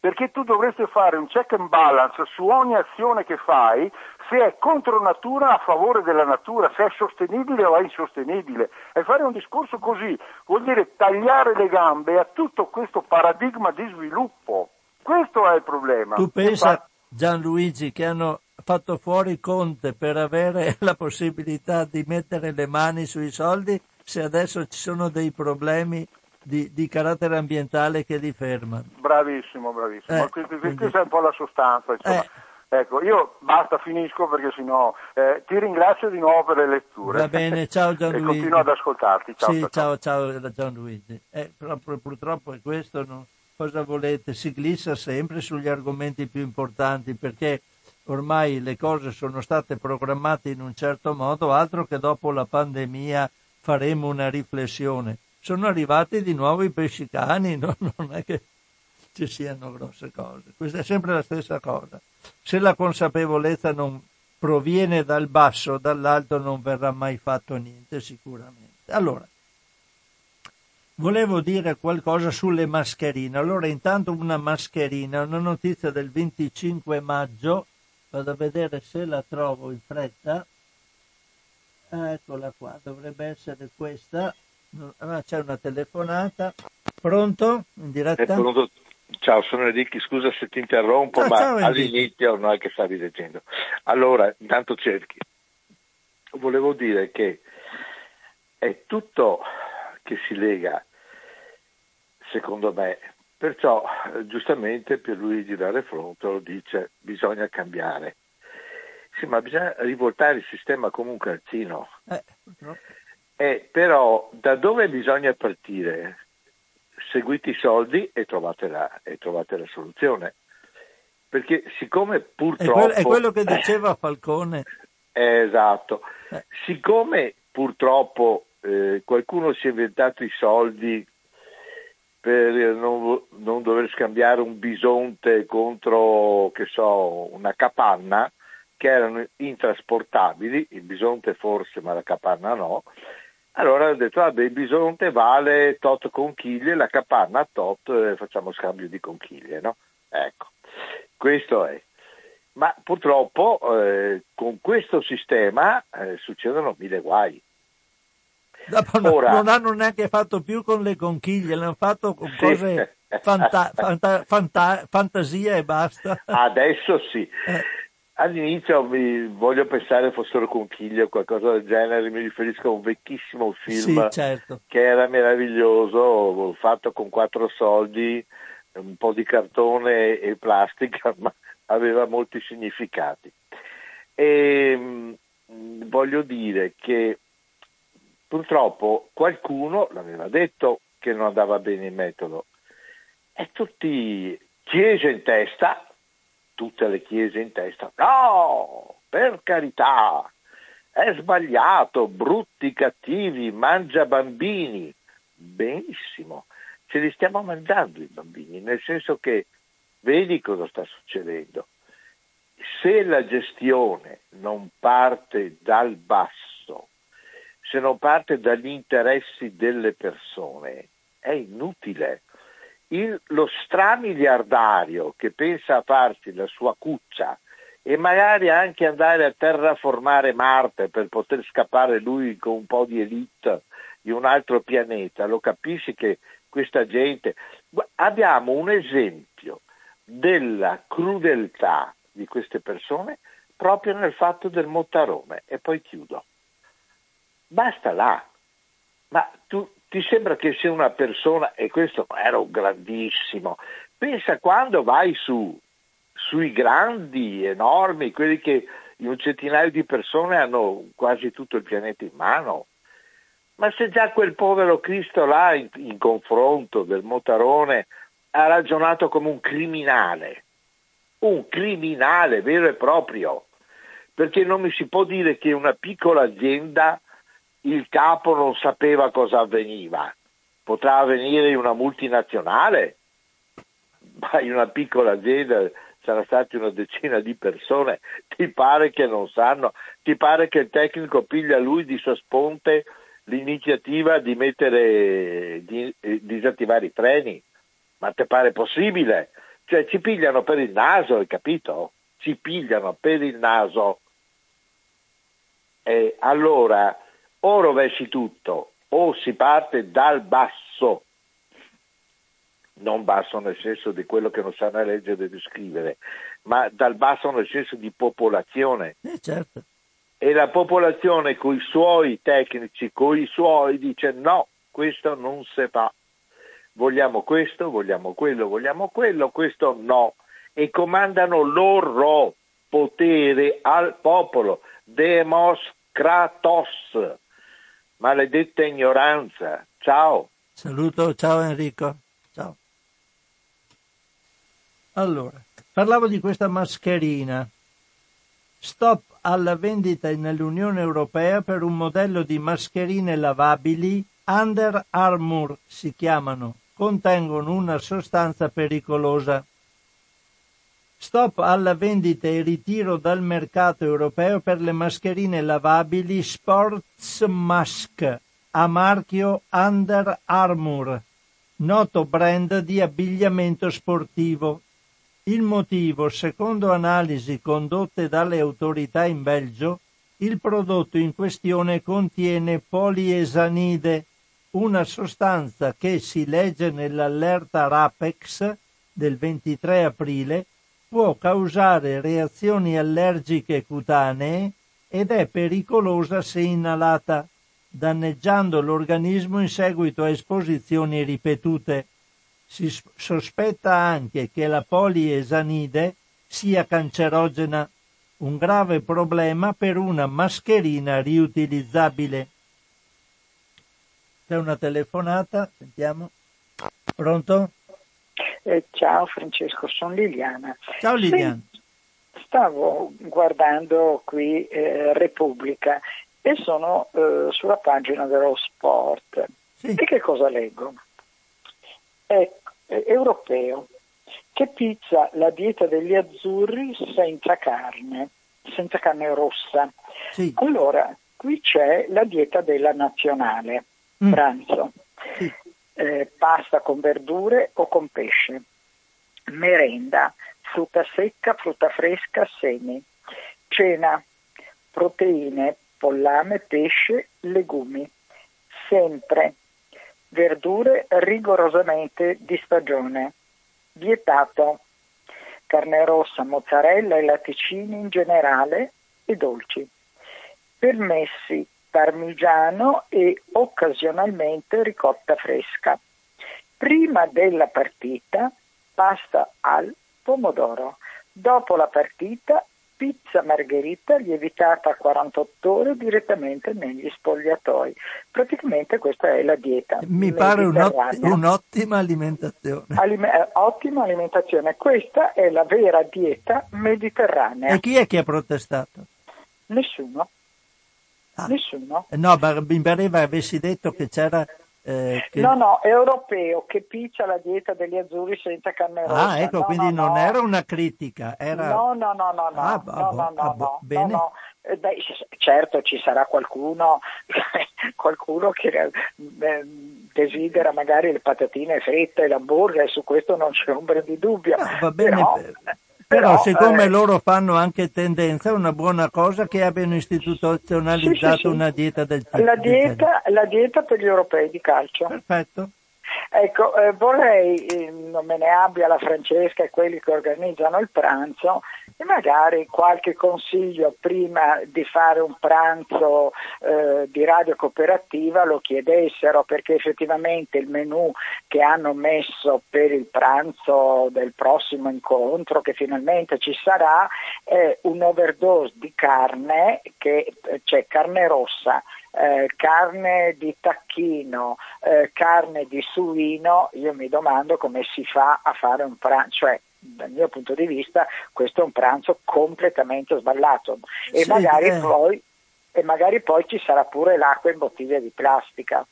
perché tu dovresti fare un check and balance su ogni azione che fai se è contro natura a favore della natura, se è sostenibile o è insostenibile. E fare un discorso così vuol dire tagliare le gambe a tutto questo paradigma di sviluppo. Questo è il problema. Tu pensa, Gianluigi, che hanno fatto fuori Conte per avere (laughs) la possibilità di mettere le mani sui soldi se adesso ci sono dei problemi di, di, carattere ambientale che li fermano. Bravissimo, bravissimo. Eh, questa quindi... è un po' la sostanza. Eh. Ecco, io basta, finisco perché sennò eh, ti ringrazio di nuovo per le letture. Va bene, ciao Gianluigi. (laughs) e continuo ad ascoltarti. Ciao, sì, ciao, ciao, ciao Gianluigi. Eh, proprio, purtroppo è questo, no? cosa volete? Si glissa sempre sugli argomenti più importanti perché ormai le cose sono state programmate in un certo modo, altro che dopo la pandemia faremo una riflessione sono arrivati di nuovo i pesci cani, (laughs) no? non è che ci siano grosse cose, questa è sempre la stessa cosa. Se la consapevolezza non proviene dal basso, dall'alto non verrà mai fatto niente sicuramente. Allora, volevo dire qualcosa sulle mascherine. Allora, intanto una mascherina, una notizia del 25 maggio, vado a vedere se la trovo in fretta. Eccola qua, dovrebbe essere questa. Ah, c'è una telefonata. Pronto? In diretta? Pronto. Ciao, sono Enrico, scusa se ti interrompo, ah, ma ciao, all'inizio non è che stavi leggendo. Allora, intanto cerchi. Volevo dire che è tutto che si lega, secondo me. Perciò, giustamente, per Luigi D'Arefronto dice bisogna cambiare. Sì, ma bisogna rivoltare il sistema comunque al Cino. Eh, purtroppo. Eh, però da dove bisogna partire? Seguite i soldi e trovate la, e trovate la soluzione. Perché siccome purtroppo... È quello, è quello che diceva Falcone. Eh, esatto. Eh. Siccome purtroppo eh, qualcuno si è inventato i soldi per non, non, dover scambiare un bisonte contro, che so, una capanna, che erano intrasportabili, il bisonte forse, ma la capanna no. Allora ho detto, vabbè, il bisonte vale tot conchiglie, la capanna tot, eh, facciamo scambio di conchiglie, no? Ecco, questo è. Ma purtroppo eh, con questo sistema eh, succedono mille guai. Dopo Ora, non hanno neanche fatto più con le conchiglie, l'hanno fatto con sì. cose fanta, fanta, fanta, fantasia e basta. Adesso sì. Eh. All'inizio voglio pensare fossero conchiglie o qualcosa del genere, mi riferisco a un vecchissimo film sì, certo. che era meraviglioso, fatto con quattro soldi, un po' di cartone e plastica, (laughs) ma aveva molti significati. E mm, voglio dire che purtroppo qualcuno l'aveva detto che non andava bene il metodo e tutti chiese in testa tutte le chiese in testa. No, per carità, è sbagliato, brutti, cattivi, mangia bambini. Benissimo, ce li stiamo mangiando i bambini, nel senso che vedi cosa sta succedendo. Se la gestione non parte dal basso, se non parte dagli interessi delle persone, è inutile il, lo stramiliardario che pensa a farsi la sua cuccia e magari anche andare a terraformare Marte per poter scappare lui con un po' di elite di un altro pianeta, lo capisci che questa gente... Abbiamo un esempio della crudeltà di queste persone proprio nel fatto del Mottarone e poi chiudo. Basta là. Ma tu, ti sembra che sia una persona, e questo era un grandissimo, pensa quando vai su, sui grandi, enormi, quelli che un centinaio di persone hanno quasi tutto il pianeta in mano. Ma se già quel povero Cristo là in, in confronto del Motarone ha ragionato come un criminale, un criminale vero e proprio, perché non mi si può dire che una piccola azienda il capo non sapeva cosa avveniva. Potrà avvenire in una multinazionale, ma in una piccola azienda sarà stata una decina di persone, ti pare che non sanno, ti pare che il tecnico piglia lui di sua sponte l'iniziativa di mettere, di, eh, disattivare i freni, ma ti pare possibile? Cioè ci pigliano per il naso, hai capito? Ci pigliano per il naso. E allora o rovesci tutto o si parte dal basso, non basso nel senso di quello che non sanno leggere e scrivere, ma dal basso nel senso di popolazione. Eh, certo. E la popolazione con i suoi tecnici, con i suoi, dice no, questo non si fa. Vogliamo questo, vogliamo quello, vogliamo quello, questo no. E comandano loro potere al popolo. Demos Kratos maledetta ignoranza. Ciao. Saluto, ciao Enrico. Ciao. Allora, parlavo di questa mascherina. Stop alla vendita nell'Unione Europea per un modello di mascherine lavabili Under Armour si chiamano, contengono una sostanza pericolosa. Stop alla vendita e ritiro dal mercato europeo per le mascherine lavabili Sports Mask a marchio Under Armour, noto brand di abbigliamento sportivo. Il motivo, secondo analisi condotte dalle autorità in Belgio, il prodotto in questione contiene poliesanide, una sostanza che si legge nell'allerta RAPEX del 23 aprile può causare reazioni allergiche cutanee ed è pericolosa se inalata, danneggiando l'organismo in seguito a esposizioni ripetute. Si sospetta anche che la poliesanide sia cancerogena, un grave problema per una mascherina riutilizzabile. C'è una telefonata, sentiamo. Pronto? Eh, ciao Francesco, sono Liliana. Ciao Liliana. Stavo guardando qui eh, Repubblica e sono eh, sulla pagina dello sport. Sì. E che cosa leggo? è europeo che pizza la dieta degli azzurri senza carne, senza carne rossa. Sì. Allora, qui c'è la dieta della nazionale, mm. pranzo, sì. Eh, pasta con verdure o con pesce, merenda, frutta secca, frutta fresca, semi, cena, proteine, pollame, pesce, legumi, sempre. Verdure rigorosamente di stagione, vietato. Carne rossa, mozzarella e latticini in generale e dolci. Permessi parmigiano e occasionalmente ricotta fresca. Prima della partita pasta al pomodoro. Dopo la partita pizza margherita lievitata a 48 ore direttamente negli spogliatoi. Praticamente questa è la dieta. Mi pare un'otti- un'ottima alimentazione. Alime- eh, ottima alimentazione. Questa è la vera dieta mediterranea. E chi è che ha protestato? Nessuno. Ah. Nessuno. No, mi pareva avessi detto che c'era eh, che... No, no, europeo che piccia la dieta degli azzurri senza carne rossa. Ah, ecco, no, quindi no, non no. era una critica, era... No, no, no, no, no, ah, no, no, no, no, bene. no, eh, Beh, certo ci sarà qualcuno, (laughs) qualcuno che eh, desidera magari le patatine fritte e l'hamburger, su questo non c'è ombra di dubbio. No, va bene, però, però, Però siccome eh, loro fanno anche tendenza, è una buona cosa che abbiano istituzionalizzato sì, sì, una dieta del tipo. La dieta, la dieta per gli europei di calcio. Perfetto. Ecco, eh, vorrei, eh, non me ne abbia la Francesca e quelli che organizzano il pranzo, e magari qualche consiglio prima di fare un pranzo eh, di radio cooperativa lo chiedessero perché effettivamente il menù che hanno messo per il pranzo del prossimo incontro che finalmente ci sarà è un overdose di carne che cioè carne rossa eh, carne di tacchino, eh, carne di suino, io mi domando come si fa a fare un pranzo, cioè dal mio punto di vista questo è un pranzo completamente sballato e, sì, magari, eh. poi, e magari poi ci sarà pure l'acqua in bottiglia di plastica.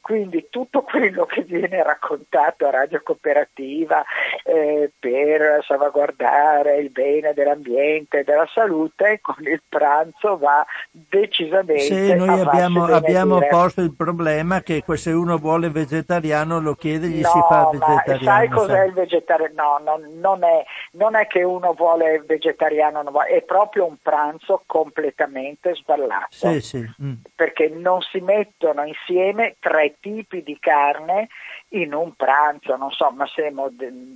Quindi tutto quello che viene raccontato a Radio Cooperativa eh, per salvaguardare il bene dell'ambiente e della salute con il pranzo va decisamente Sì, noi abbiamo, abbiamo posto il problema che se uno vuole vegetariano lo chiede gli no, si fa vegetariano. sai cos'è sai. il vegetariano? No, non, non, è, non, è, che uno vuole vegetariano, vuole, è proprio un pranzo completamente sballato. Sì, sì. Mm. Perché non si mettono insieme tre tipi di carne in un pranzo, non so, ma se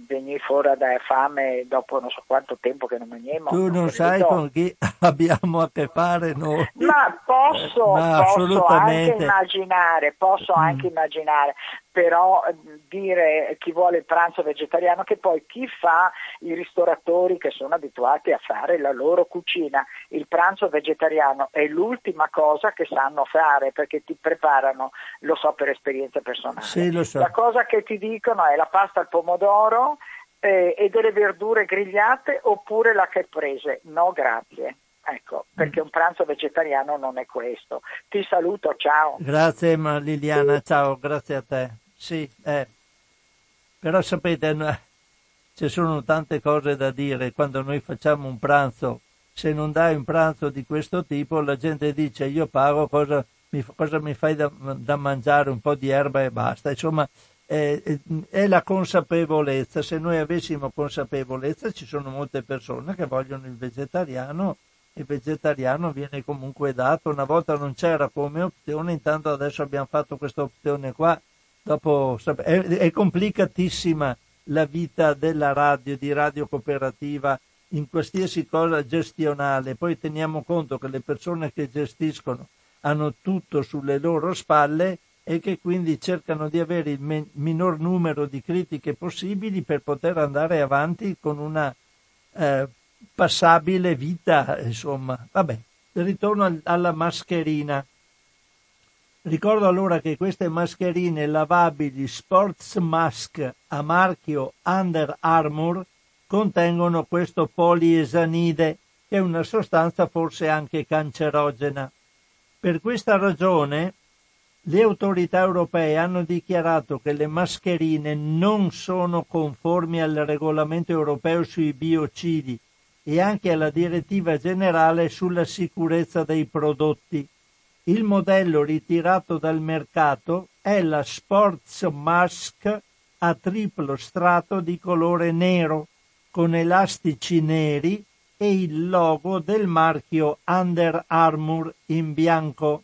venire fuori da fame dopo non so quanto tempo che non mangiamo. Tu non sai con chi (laughs) abbiamo a che fare noi. Ma posso, ma posso anche immaginare, posso mm. anche immaginare, però eh, dire chi vuole il pranzo vegetariano che poi chi fa i ristoratori che sono abituati a fare la loro cucina, il pranzo vegetariano è l'ultima cosa che sanno fare perché ti preparano, lo so per esperienza personale. Sì, lo so. La cosa che ti dicono è la pasta al pomodoro eh, e delle verdure grigliate oppure la che prese. No, grazie. Ecco, perché un pranzo vegetariano non è questo. Ti saluto, ciao. Grazie Liliana, ciao, grazie a te. Sì, eh. però sapete, ci sono tante cose da dire quando noi facciamo un pranzo. Se non dai un pranzo di questo tipo, la gente dice io pago, cosa mi, cosa mi fai da, da, mangiare? Un po' di erba e basta. Insomma, è, è la consapevolezza. Se noi avessimo consapevolezza, ci sono molte persone che vogliono il vegetariano il vegetariano viene comunque dato. Una volta non c'era come opzione, intanto adesso abbiamo fatto questa opzione qua Dopo, è, è complicatissima la vita della radio, di radio cooperativa in qualsiasi cosa gestionale. Poi teniamo conto che le persone che gestiscono hanno tutto sulle loro spalle e che quindi cercano di avere il me- minor numero di critiche possibili per poter andare avanti con una eh, passabile vita, insomma. Vabbè, ritorno al- alla mascherina. Ricordo allora che queste mascherine lavabili Sports Mask a marchio Under Armour contengono questo poliesanide, che è una sostanza forse anche cancerogena. Per questa ragione le autorità europee hanno dichiarato che le mascherine non sono conformi al regolamento europeo sui biocidi e anche alla direttiva generale sulla sicurezza dei prodotti. Il modello ritirato dal mercato è la Sports Mask a triplo strato di colore nero, con elastici neri e il logo del marchio Under Armour in bianco,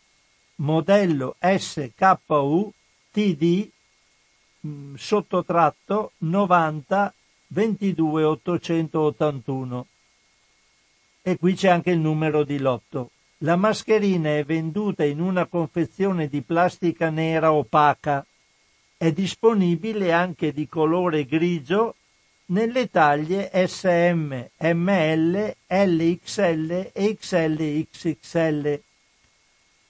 modello SKU TD mh, sottotratto 90 22 881. E qui c'è anche il numero di lotto. La mascherina è venduta in una confezione di plastica nera opaca. È disponibile anche di colore grigio nelle taglie SM, ML, LXL e XLXXL.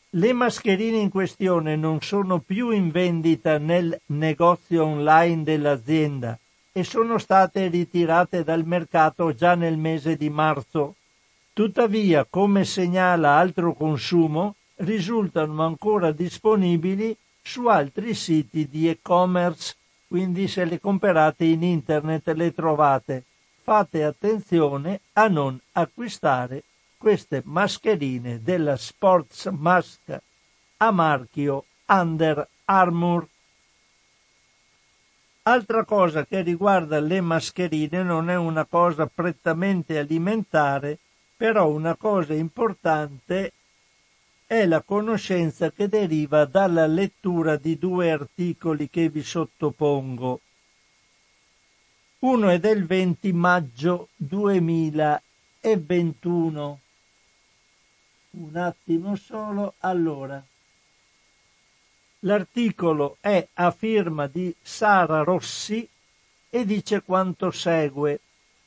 Le mascherine in questione non sono più in vendita nel negozio online dell'azienda e sono state ritirate dal mercato già nel mese di marzo. Tuttavia, come segnala altro consumo, risultano ancora disponibili su altri siti di e-commerce quindi se le comprate in internet le trovate. Fate attenzione a non acquistare queste mascherine della Sports Mask a marchio Under Armour. Altra cosa che riguarda le mascherine non è una cosa prettamente alimentare, però una cosa importante è la conoscenza che deriva dalla lettura di due articoli che vi sottopongo. Uno è del 20 maggio 2021. Un attimo solo. Allora, l'articolo è a firma di Sara Rossi e dice quanto segue.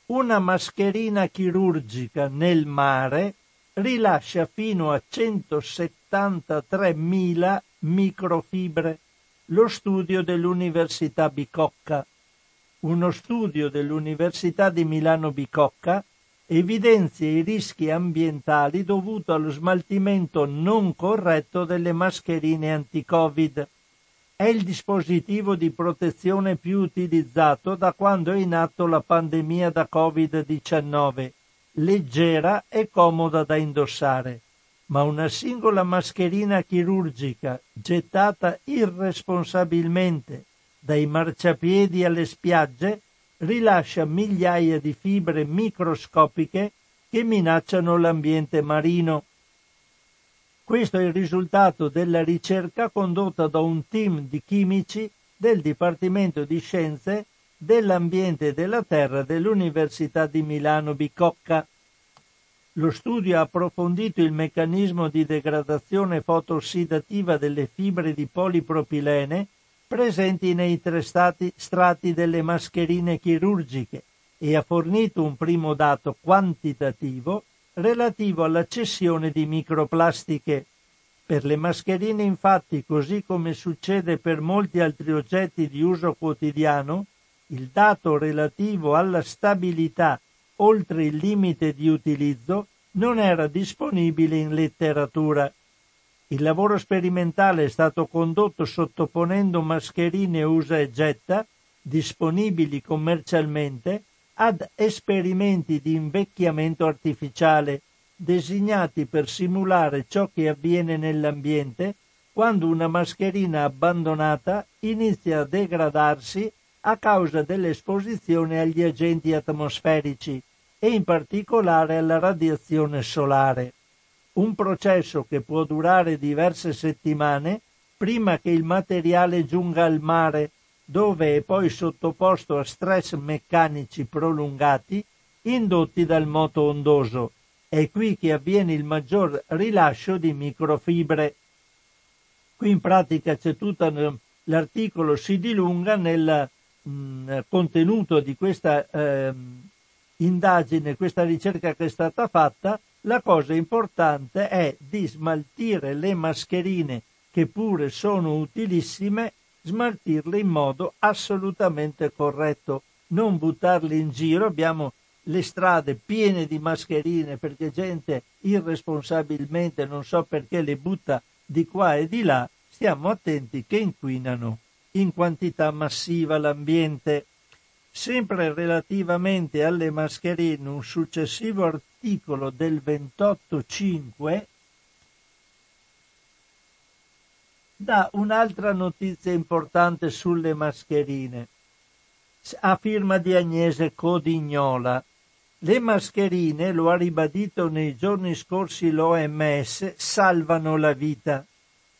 Una mascherina chirurgica nel mare rilascia fino a 173.000 microfibre. Lo studio dell'Università Bicocca. Uno studio dell'Università di Milano Bicocca evidenzia i rischi ambientali dovuti allo smaltimento non corretto delle mascherine anti-Covid. È il dispositivo di protezione più utilizzato da quando è in atto la pandemia da Covid-19 leggera e comoda da indossare, ma una singola mascherina chirurgica gettata irresponsabilmente dai marciapiedi alle spiagge rilascia migliaia di fibre microscopiche che minacciano l'ambiente marino. Questo è il risultato della ricerca condotta da un team di chimici del Dipartimento di Scienze dell'ambiente e della terra dell'Università di Milano Bicocca. Lo studio ha approfondito il meccanismo di degradazione fotoossidativa delle fibre di polipropilene presenti nei tre stati, strati delle mascherine chirurgiche e ha fornito un primo dato quantitativo relativo alla cessione di microplastiche. Per le mascherine infatti, così come succede per molti altri oggetti di uso quotidiano, il dato relativo alla stabilità oltre il limite di utilizzo non era disponibile in letteratura. Il lavoro sperimentale è stato condotto sottoponendo mascherine usa e getta, disponibili commercialmente, ad esperimenti di invecchiamento artificiale, designati per simulare ciò che avviene nell'ambiente quando una mascherina abbandonata inizia a degradarsi a causa dell'esposizione agli agenti atmosferici e in particolare alla radiazione solare, un processo che può durare diverse settimane prima che il materiale giunga al mare, dove è poi sottoposto a stress meccanici prolungati indotti dal moto ondoso. È qui che avviene il maggior rilascio di microfibre. Qui in pratica c'è tutto l'articolo si dilunga nel mh, contenuto di questa eh, indagine, questa ricerca che è stata fatta, la cosa importante è di smaltire le mascherine che pure sono utilissime, smaltirle in modo assolutamente corretto, non buttarle in giro. Abbiamo le strade piene di mascherine perché gente irresponsabilmente, non so perché, le butta di qua e di là stiamo attenti che inquinano in quantità massiva l'ambiente. Sempre relativamente alle mascherine, un successivo articolo del 28.5 dà un'altra notizia importante sulle mascherine. A firma di Agnese Codignola. Le mascherine, lo ha ribadito nei giorni scorsi l'OMS, salvano la vita.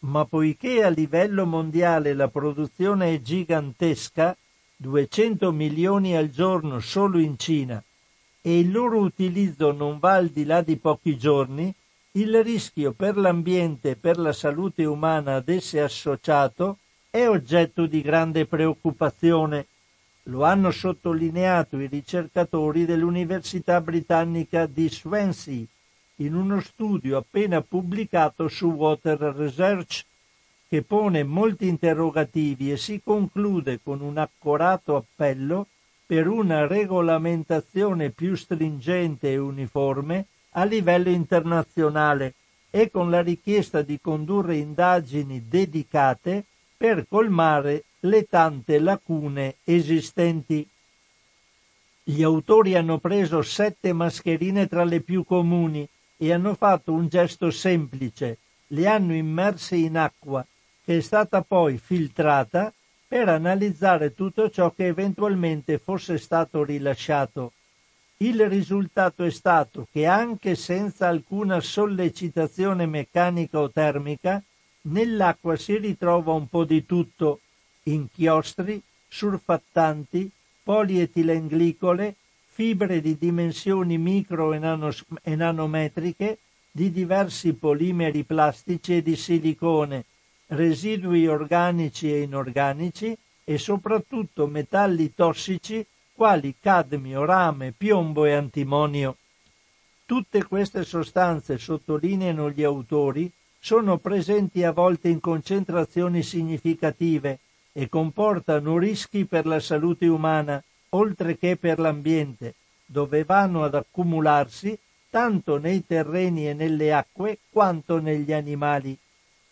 Ma poiché a livello mondiale la produzione è gigantesca, 200 milioni al giorno solo in Cina, e il loro utilizzo non va al di là di pochi giorni, il rischio per l'ambiente e per la salute umana ad esse associato è oggetto di grande preoccupazione. Lo hanno sottolineato i ricercatori dell'Università britannica di Swansea in uno studio appena pubblicato su Water Research che pone molti interrogativi e si conclude con un accorato appello per una regolamentazione più stringente e uniforme a livello internazionale e con la richiesta di condurre indagini dedicate per colmare le tante lacune esistenti. Gli autori hanno preso sette mascherine tra le più comuni e hanno fatto un gesto semplice, le hanno immerse in acqua, che è stata poi filtrata per analizzare tutto ciò che eventualmente fosse stato rilasciato. Il risultato è stato che anche senza alcuna sollecitazione meccanica o termica, nell'acqua si ritrova un po' di tutto, inchiostri, surfattanti, polietilenglicole, fibre di dimensioni micro e, nanos- e nanometriche, di diversi polimeri plastici e di silicone, residui organici e inorganici e soprattutto metalli tossici quali cadmio, rame, piombo e antimonio. Tutte queste sostanze, sottolineano gli autori, sono presenti a volte in concentrazioni significative e comportano rischi per la salute umana, oltre che per l'ambiente, dove vanno ad accumularsi tanto nei terreni e nelle acque quanto negli animali.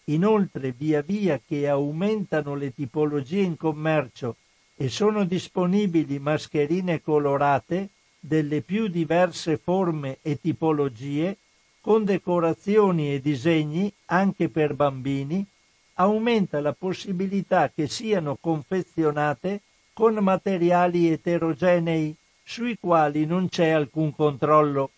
Inoltre, via via che aumentano le tipologie in commercio e sono disponibili mascherine colorate delle più diverse forme e tipologie, con decorazioni e disegni anche per bambini, aumenta la possibilità che siano confezionate con materiali eterogenei sui quali non c'è alcun controllo.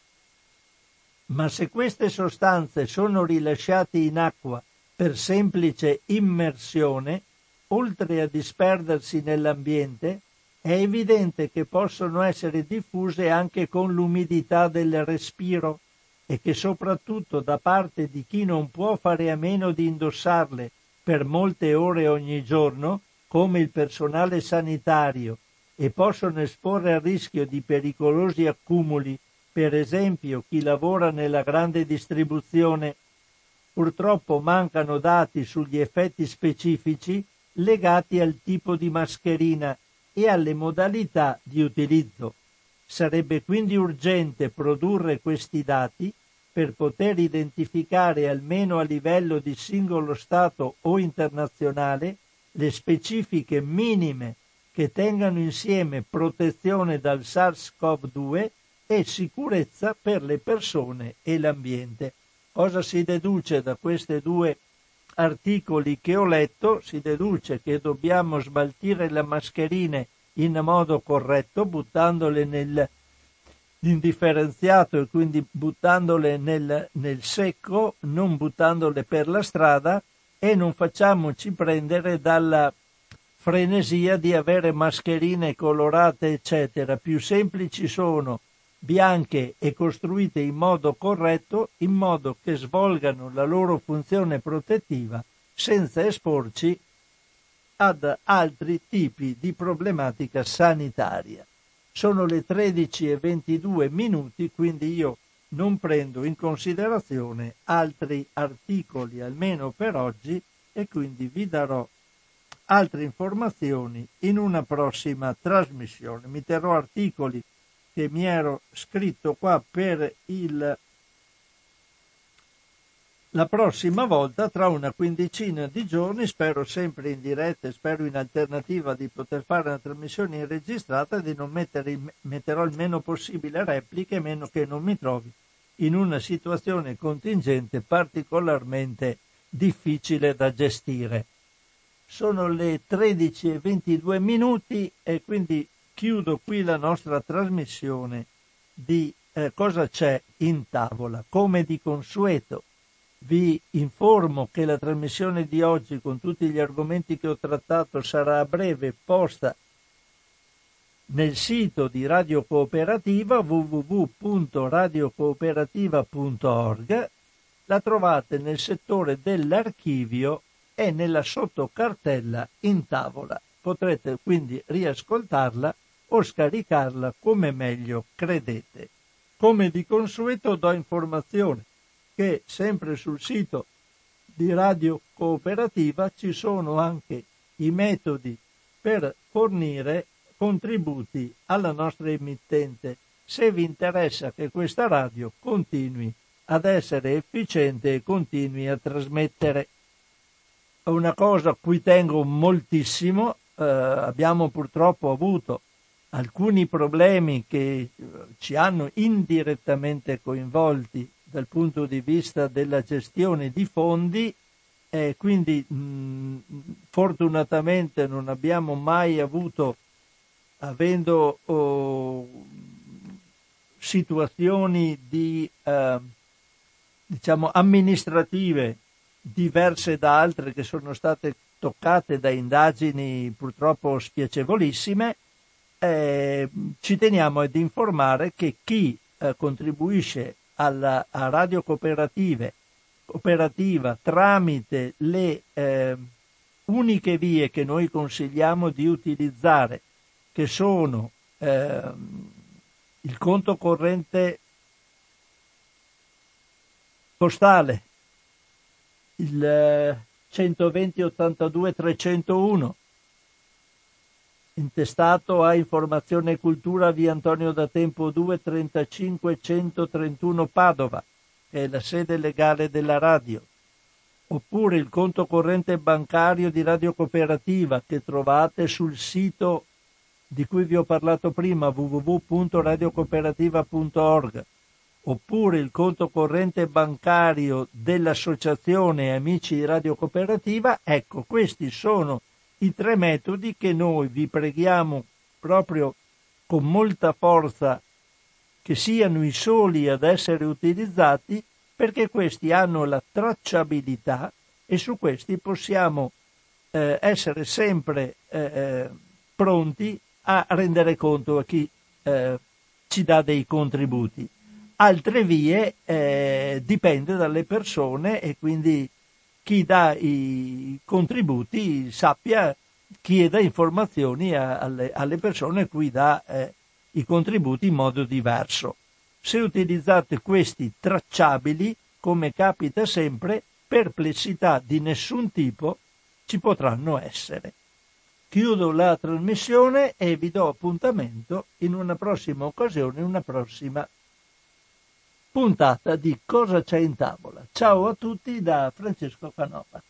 Ma se queste sostanze sono rilasciate in acqua per semplice immersione, oltre a disperdersi nell'ambiente, è evidente che possono essere diffuse anche con l'umidità del respiro e che soprattutto da parte di chi non può fare a meno di indossarle per molte ore ogni giorno, come il personale sanitario, e possono esporre a rischio di pericolosi accumuli, per esempio chi lavora nella grande distribuzione. Purtroppo mancano dati sugli effetti specifici legati al tipo di mascherina e alle modalità di utilizzo. Sarebbe quindi urgente produrre questi dati per poter identificare almeno a livello di singolo Stato o internazionale le specifiche minime che tengano insieme protezione dal SARS-CoV-2 e sicurezza per le persone e l'ambiente. Cosa si deduce da questi due articoli che ho letto? Si deduce che dobbiamo smaltire le mascherine in modo corretto, buttandole nel indifferenziato e quindi buttandole nel, nel secco, non buttandole per la strada e non facciamoci prendere dalla frenesia di avere mascherine colorate, eccetera. Più semplici sono bianche e costruite in modo corretto, in modo che svolgano la loro funzione protettiva senza esporci ad altri tipi di problematica sanitaria. Sono le 13 e 22 minuti, quindi io non prendo in considerazione altri articoli, almeno per oggi, e quindi vi darò altre informazioni in una prossima trasmissione. Mi terrò articoli che mi ero scritto qua per il la prossima volta, tra una quindicina di giorni, spero sempre in diretta e spero in alternativa di poter fare una trasmissione registrata e di non mettere, metterò il meno possibile repliche, meno che non mi trovi in una situazione contingente particolarmente difficile da gestire. Sono le 13.22 minuti e quindi chiudo qui la nostra trasmissione di eh, cosa c'è in tavola. Come di consueto vi informo che la trasmissione di oggi con tutti gli argomenti che ho trattato sarà a breve posta nel sito di Radio Cooperativa www.radiocooperativa.org. La trovate nel settore dell'archivio e nella sottocartella in tavola. Potrete quindi riascoltarla o scaricarla come meglio credete. Come di consueto do informazione che sempre sul sito di Radio Cooperativa ci sono anche i metodi per fornire contributi alla nostra emittente se vi interessa che questa radio continui ad essere efficiente e continui a trasmettere. Una cosa a cui tengo moltissimo, eh, abbiamo purtroppo avuto alcuni problemi che ci hanno indirettamente coinvolti dal punto di vista della gestione di fondi e quindi mh, fortunatamente non abbiamo mai avuto, avendo oh, situazioni di, eh, diciamo, amministrative diverse da altre che sono state toccate da indagini purtroppo spiacevolissime, eh, ci teniamo ad informare che chi eh, contribuisce alla, a radio cooperative, cooperativa tramite le eh, uniche vie che noi consigliamo di utilizzare, che sono eh, il conto corrente postale, il 120 82 301 intestato a Informazione e Cultura via Antonio da Tempo 2 35 131 Padova, che è la sede legale della radio, oppure il conto corrente bancario di Radio Cooperativa che trovate sul sito di cui vi ho parlato prima www.radiocooperativa.org oppure il conto corrente bancario dell'Associazione Amici di Radio Cooperativa, ecco, questi sono i tre metodi che noi vi preghiamo proprio con molta forza che siano i soli ad essere utilizzati perché questi hanno la tracciabilità e su questi possiamo eh, essere sempre eh, eh pronti a rendere conto a chi eh, ci dà dei contributi. Altre vie eh, dipende dalle persone e quindi chi dà i contributi sappia, chieda informazioni a, alle, alle, persone a cui dà eh, i contributi in modo diverso. Se utilizzate questi tracciabili, come capita sempre, perplessità di nessun tipo ci potranno essere. Chiudo la trasmissione e vi do appuntamento in una prossima occasione, in una prossima puntata di Cosa c'è in tavola. Ciao a tutti da Francesco Canova.